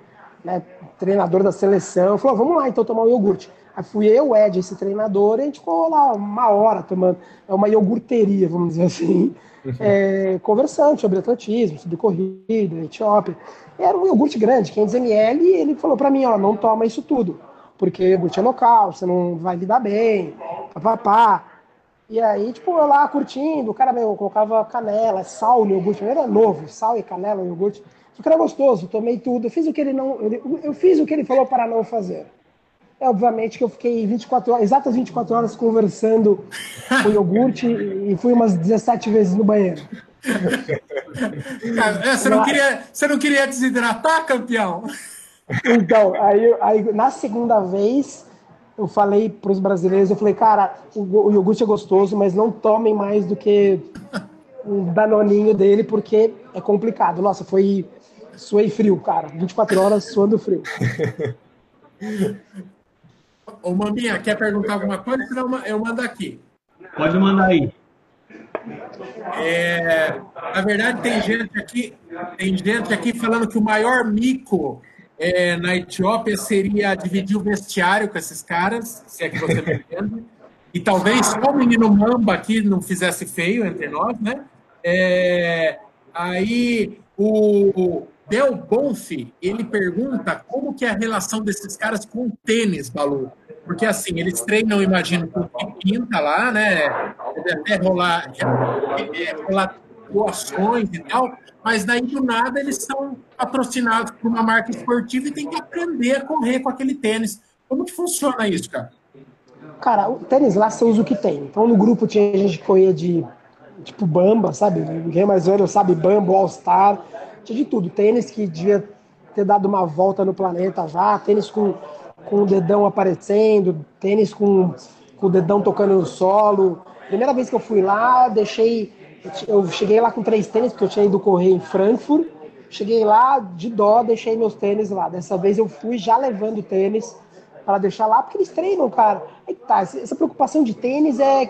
né, treinador da seleção, falou, vamos lá então tomar um iogurte. Aí fui eu, o Ed, esse treinador, e a gente ficou lá uma hora tomando, é uma iogurteria, vamos dizer assim, uhum. é, conversando sobre atletismo, sobre corrida, Etiópia. Era um iogurte grande, 500ml, e ele falou para mim, ó, não toma isso tudo, porque iogurte é local, você não vai lidar bem, papapá. E aí, tipo, eu lá curtindo, o cara, meu, colocava canela, sal no iogurte, era novo, sal e canela no iogurte. Só que era gostoso, tomei tudo, eu fiz o que ele não, eu, eu fiz o que ele falou para não fazer. É obviamente que eu fiquei 24 horas, exatas 24 horas conversando com o iogurte e fui umas 17 vezes no banheiro. É, você, não queria, você não queria desidratar, campeão? Então, aí, aí na segunda vez eu falei para os brasileiros, eu falei, cara, o, o iogurte é gostoso, mas não tomem mais do que um danoninho dele, porque é complicado. Nossa, foi suei frio, cara. 24 horas suando frio. Ô, Maminha, quer perguntar alguma coisa? Senão eu mando aqui. Pode mandar aí. É, na verdade, tem gente aqui, tem gente aqui falando que o maior mico é, na Etiópia seria dividir o vestiário com esses caras, se é que você me entende. E talvez só o menino Mamba aqui não fizesse feio entre nós, né? É, aí o Del Bonfi, ele pergunta como que é a relação desses caras com o tênis, Balu. Porque assim, eles treinam, imagino, com pinta lá, né? Até rolar, rolar doações e tal, mas daí do nada eles são patrocinados por uma marca esportiva e tem que aprender a correr com aquele tênis. Como que funciona isso, cara? Cara, o tênis lá você usa o que tem. Então no grupo tinha gente que corria de tipo Bamba, sabe? Ninguém mais velho sabe Bamba, All Star, tinha de tudo. Tênis que devia ter dado uma volta no planeta já, tênis com, com o dedão aparecendo, tênis com, com o dedão tocando no solo. Primeira vez que eu fui lá, deixei eu cheguei lá com três tênis, porque eu tinha ido correr em Frankfurt. Cheguei lá de dó, deixei meus tênis lá. Dessa vez eu fui já levando tênis para deixar lá, porque eles treinam, cara. Aí tá, essa preocupação de tênis é,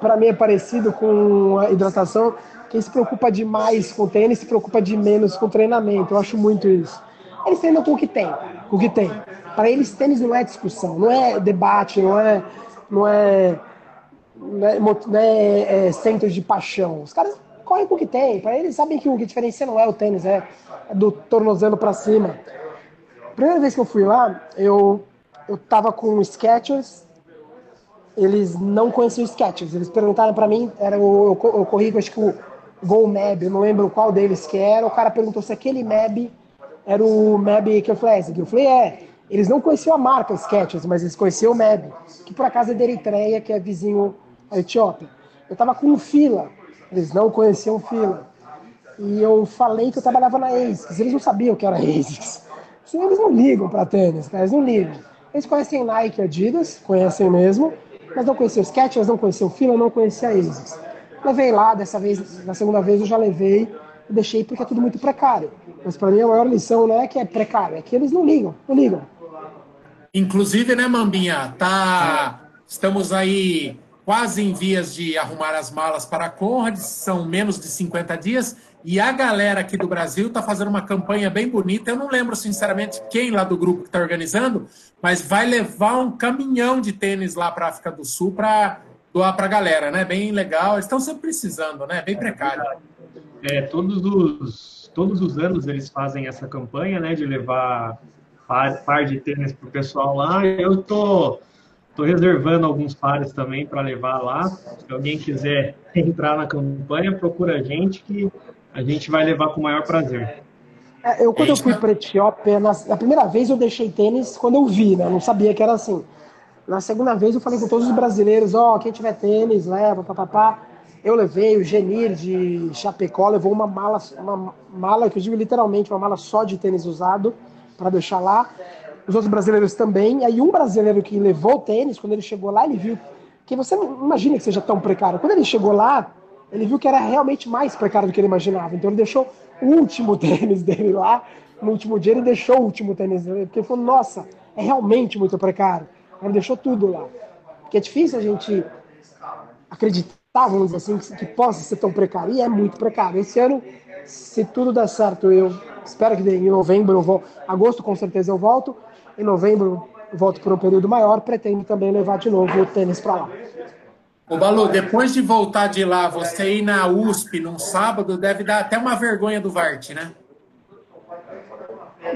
para mim, é parecido com a hidratação. Quem se preocupa demais com tênis se preocupa de menos com treinamento. Eu acho muito isso. Eles treinam com o que tem, com o que tem. Para eles, tênis não é discussão, não é debate, não é, não é né, né, é, centros de paixão. Os caras correm com o que tem. Para eles sabem que o que diferencia não é o tênis, é, do tornozelo para cima. Primeira vez que eu fui lá, eu eu tava com Skechers. Eles não conheciam Skechers. Eles perguntaram para mim, era o, eu, eu corri acho que o Gol Mab, eu não lembro qual deles que era. O cara perguntou se aquele Mab era o Mab que eu falei, é, eu falei, é. Eles não conheciam a marca Skechers, mas eles conheciam o Mab, que por acaso é da Eritreia, que é vizinho a Etiópia. Eu estava com fila, eles não conheciam fila. E eu falei que eu trabalhava na ASICS, eles não sabiam que era ASICS. Eles não ligam para tênis, cara, eles não ligam. Eles conhecem Nike e Adidas, conhecem mesmo, mas não conheciam Skechers, não conheciam fila, não conheciam a ASICS. Levei lá, dessa vez, na segunda vez eu já levei, e deixei porque é tudo muito precário. Mas para mim a maior lição não é que é precário, é que eles não ligam, não ligam. Inclusive, né, Mambinha, tá... Estamos aí quase em vias de arrumar as malas para a Conrad, são menos de 50 dias, e a galera aqui do Brasil está fazendo uma campanha bem bonita. Eu não lembro, sinceramente, quem lá do grupo que está organizando, mas vai levar um caminhão de tênis lá para a África do Sul para doar para a galera, né? Bem legal. Eles estão sempre precisando, né? Bem precário. É, todos os, todos os anos eles fazem essa campanha, né? De levar par, par de tênis para o pessoal lá. Eu tô Estou reservando alguns pares também para levar lá. Se alguém quiser entrar na campanha, procura a gente que a gente vai levar com o maior prazer. É, eu, quando eu fui para Etiópia, na, na, primeira vez eu deixei tênis quando eu vi, né? Eu não sabia que era assim. Na segunda vez eu falei com todos os brasileiros, ó, oh, quem tiver tênis, leva, papapá. Eu levei, o Genir de Chapecó levou uma mala, uma mala, que eu digo literalmente, uma mala só de tênis usado para deixar lá os outros brasileiros também. Aí um brasileiro que levou o tênis, quando ele chegou lá, ele viu que você não imagina que seja tão precário. Quando ele chegou lá, ele viu que era realmente mais precário do que ele imaginava. Então ele deixou o último tênis dele lá. No último dia ele deixou o último tênis dele, porque ele falou, nossa, é realmente muito precário. Ele deixou tudo lá. Porque é difícil a gente acreditar, vamos dizer assim, que, possa ser tão precário. E é muito precário. Esse ano, se tudo der certo, eu espero que em novembro eu vou, agosto com certeza eu volto. Em novembro, volto por um período maior, pretendo também levar de novo o tênis para lá. Ô Balu, depois de voltar de lá, você ir na USP num sábado, deve dar até uma vergonha do Vart, né?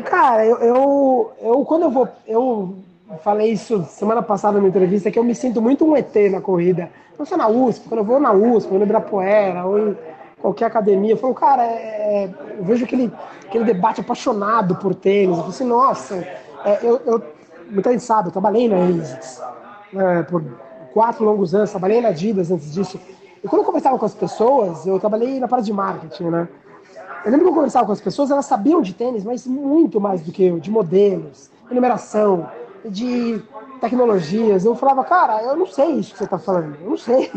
Cara, eu, eu, eu, quando eu vou. Eu falei isso semana passada na entrevista, que eu me sinto muito um ET na corrida. Não só na USP, quando eu vou na USP, ou no Ibirapuera, ou em qualquer academia, eu falo, cara, é, é, eu vejo aquele, aquele debate apaixonado por tênis. Eu falo assim, nossa, é, eu, eu, muita gente sabe, eu trabalhei na ASICS é, por quatro longos anos, trabalhei na Adidas antes disso. E quando eu conversava com as pessoas, eu trabalhei na parte de marketing, né? Eu lembro que eu conversava com as pessoas, elas sabiam de tênis, mas muito mais do que eu, de modelos, de numeração, de tecnologias. Eu falava, cara, eu não sei isso que você está falando, eu não sei.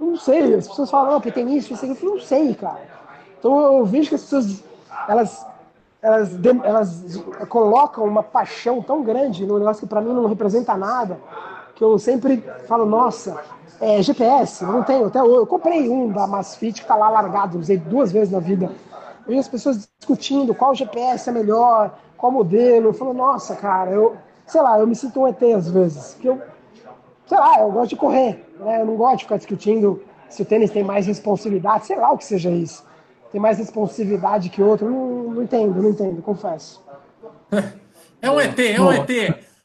Eu não sei. As pessoas falam, não, porque tem isso, isso, aqui. Eu não sei, cara. Então eu vejo que as pessoas, elas elas, elas colocam uma paixão tão grande no negócio que para mim não representa nada, que eu sempre falo, nossa, é, GPS, não tenho, até eu, eu comprei um da Masfit que está lá largado, usei duas vezes na vida. Vi as pessoas discutindo qual GPS é melhor, qual modelo, eu falo, nossa, cara, eu, sei lá, eu me sinto um ET às vezes, porque eu, sei lá, eu gosto de correr, né? eu não gosto de ficar discutindo se o tênis tem mais responsabilidade, sei lá o que seja isso tem mais responsividade que outro. Não, não entendo, não entendo, confesso. É um ET, é um ET.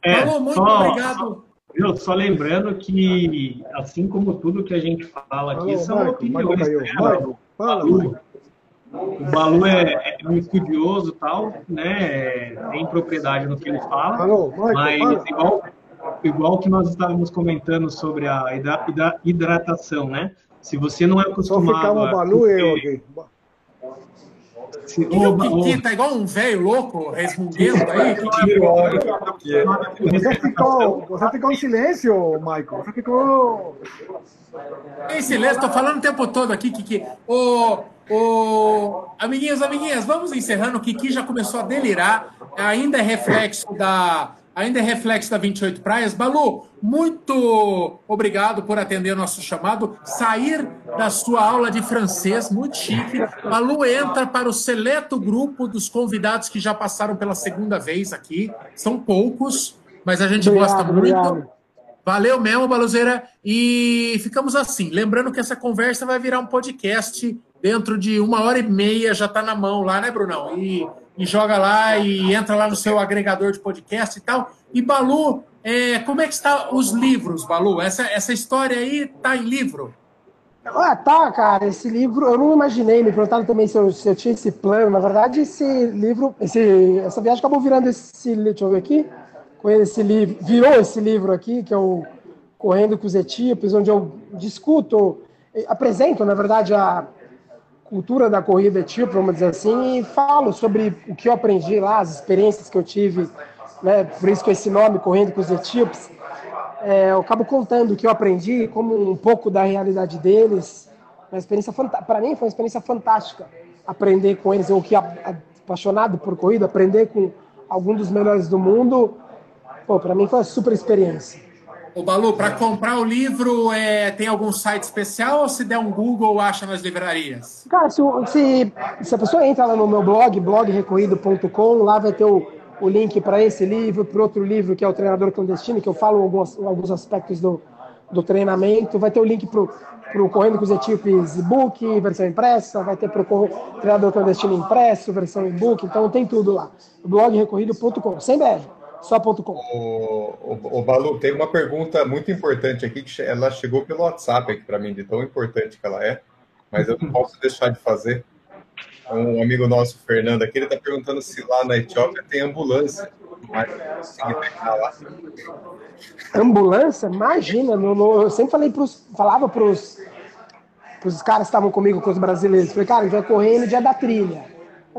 É, Falou, muito só, obrigado. Eu só lembrando que, assim como tudo que a gente fala aqui, Alô, são Marco, opiniões. Marco, né? Balu, o Balu é, é, um estudioso tal, né? Tem propriedade no que ele fala, Alô, mas igual, igual que nós estávamos comentando sobre a hidratação, né? Se você não é acostumado. Só ficar uma Balu eu aqui. Se, que o Kiki tá igual um velho louco, resmungando aí. Você ficou, você ficou em silêncio, Michael. Você ficou. Em silêncio, tô falando o tempo todo aqui, Kiki. Ô, ô, amiguinhos, amiguinhas, vamos encerrando. O Kiki já começou a delirar. Ainda é reflexo da ainda é reflexo da 28 Praias. Balu, muito obrigado por atender nosso chamado. Sair da sua aula de francês, muito chique. Balu entra para o seleto grupo dos convidados que já passaram pela segunda vez aqui. São poucos, mas a gente obrigado, gosta muito. Obrigado. Valeu mesmo, Baluzeira. E ficamos assim. Lembrando que essa conversa vai virar um podcast dentro de uma hora e meia, já está na mão lá, né, Brunão? E e joga lá e entra lá no seu agregador de podcast e tal. E Balu, é, como é que está os livros, Balu? Essa, essa história aí tá em livro? Ah, tá, cara. Esse livro, eu não imaginei, me perguntaram também se eu, se eu tinha esse plano. Na verdade, esse livro, esse, essa viagem acabou virando esse, deixa eu ver aqui, esse livro, virou esse livro aqui, que é o Correndo com os Etíopes, onde eu discuto, apresento, na verdade, a, cultura da corrida etíope, vamos dizer assim, e falo sobre o que eu aprendi lá, as experiências que eu tive, né, por isso com esse nome, Correndo com os Etíopes. É, eu acabo contando o que eu aprendi, como um pouco da realidade deles. Uma experiência para mim foi uma experiência fantástica aprender com eles, eu que apaixonado por corrida, aprender com algum dos melhores do mundo. Pô, para mim foi uma super experiência. O Balu, para comprar o livro, é, tem algum site especial ou se der um Google, acha nas livrarias? Cara, se, se, se a pessoa entra lá no meu blog, blogrecorrido.com, lá vai ter o, o link para esse livro, para outro livro que é o Treinador Clandestino, que eu falo alguns, alguns aspectos do, do treinamento. Vai ter o link para o Correndo com os Etíopes e-book, versão impressa, vai ter para o Treinador Clandestino impresso, versão e-book, então tem tudo lá. blogrecorrido.com, sem beijo só.com. O, o, o, Balu, tem uma pergunta muito importante aqui, que ela chegou pelo WhatsApp aqui para mim, de tão importante que ela é, mas eu não posso deixar de fazer. Um amigo nosso, Fernando, aqui, ele está perguntando se lá na Etiópia tem ambulância. Mas lá. Ambulância? Imagina, no, no, eu sempre falei pros, falava para os caras que estavam comigo, com os brasileiros, falei, cara, a gente vai correr no dia da trilha.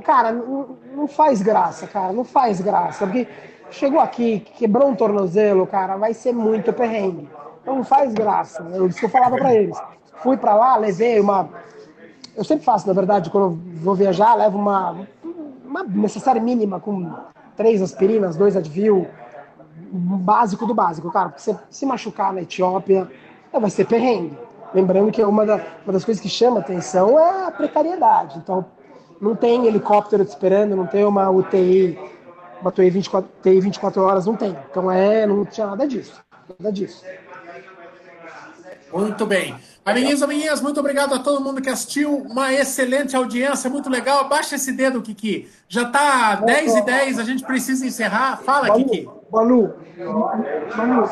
Cara, não, não faz graça, cara, não faz graça, porque chegou aqui, quebrou um tornozelo, cara, vai ser muito perrengue. Então faz graça. Né? Eu, isso que eu falava para eles. Fui para lá, levei uma. Eu sempre faço, na verdade, quando vou viajar, levo uma, uma necessária mínima com três aspirinas, dois Advil, básico do básico, cara. Porque você se machucar na Etiópia, vai ser perrengue. Lembrando que uma, da, uma das coisas que chama atenção é a precariedade. Então, não tem helicóptero te esperando, não tem uma UTI uma TI 24, TI 24 horas não tem. Então é, não tinha nada disso. Nada disso. Muito bem. Amiguinhos, amiguinhas, muito obrigado a todo mundo que assistiu. Uma excelente audiência, muito legal. Abaixa esse dedo, Kiki. Já está 10 e 10, a gente precisa encerrar. Fala, Balu, Kiki. Balu, Balu,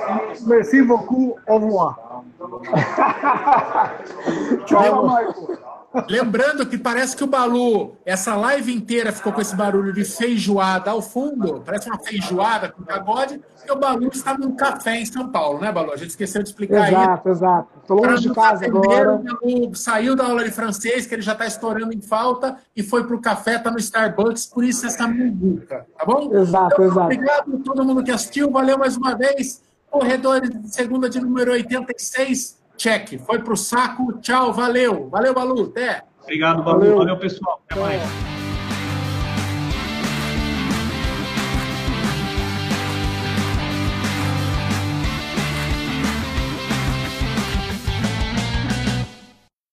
merci beaucoup, au revoir. Tchau, Marco. Lembrando que parece que o Balu, essa live inteira ficou com esse barulho de feijoada ao fundo, parece uma feijoada com pagode, e o Balu está num café em São Paulo, né, Balu? A gente esqueceu de explicar exato, aí. Exato, exato. Estou longe de casa agora. O Balu saiu da aula de francês, que ele já está estourando em falta, e foi para o café, está no Starbucks, por isso essa muvuca, tá bom? Exato, então, exato. Obrigado a todo mundo que assistiu, valeu mais uma vez. Corredores de segunda de número 86 check. Foi pro saco. Tchau, valeu. Valeu, Balu. Até. Obrigado, Balu. Valeu, valeu pessoal. Até mais.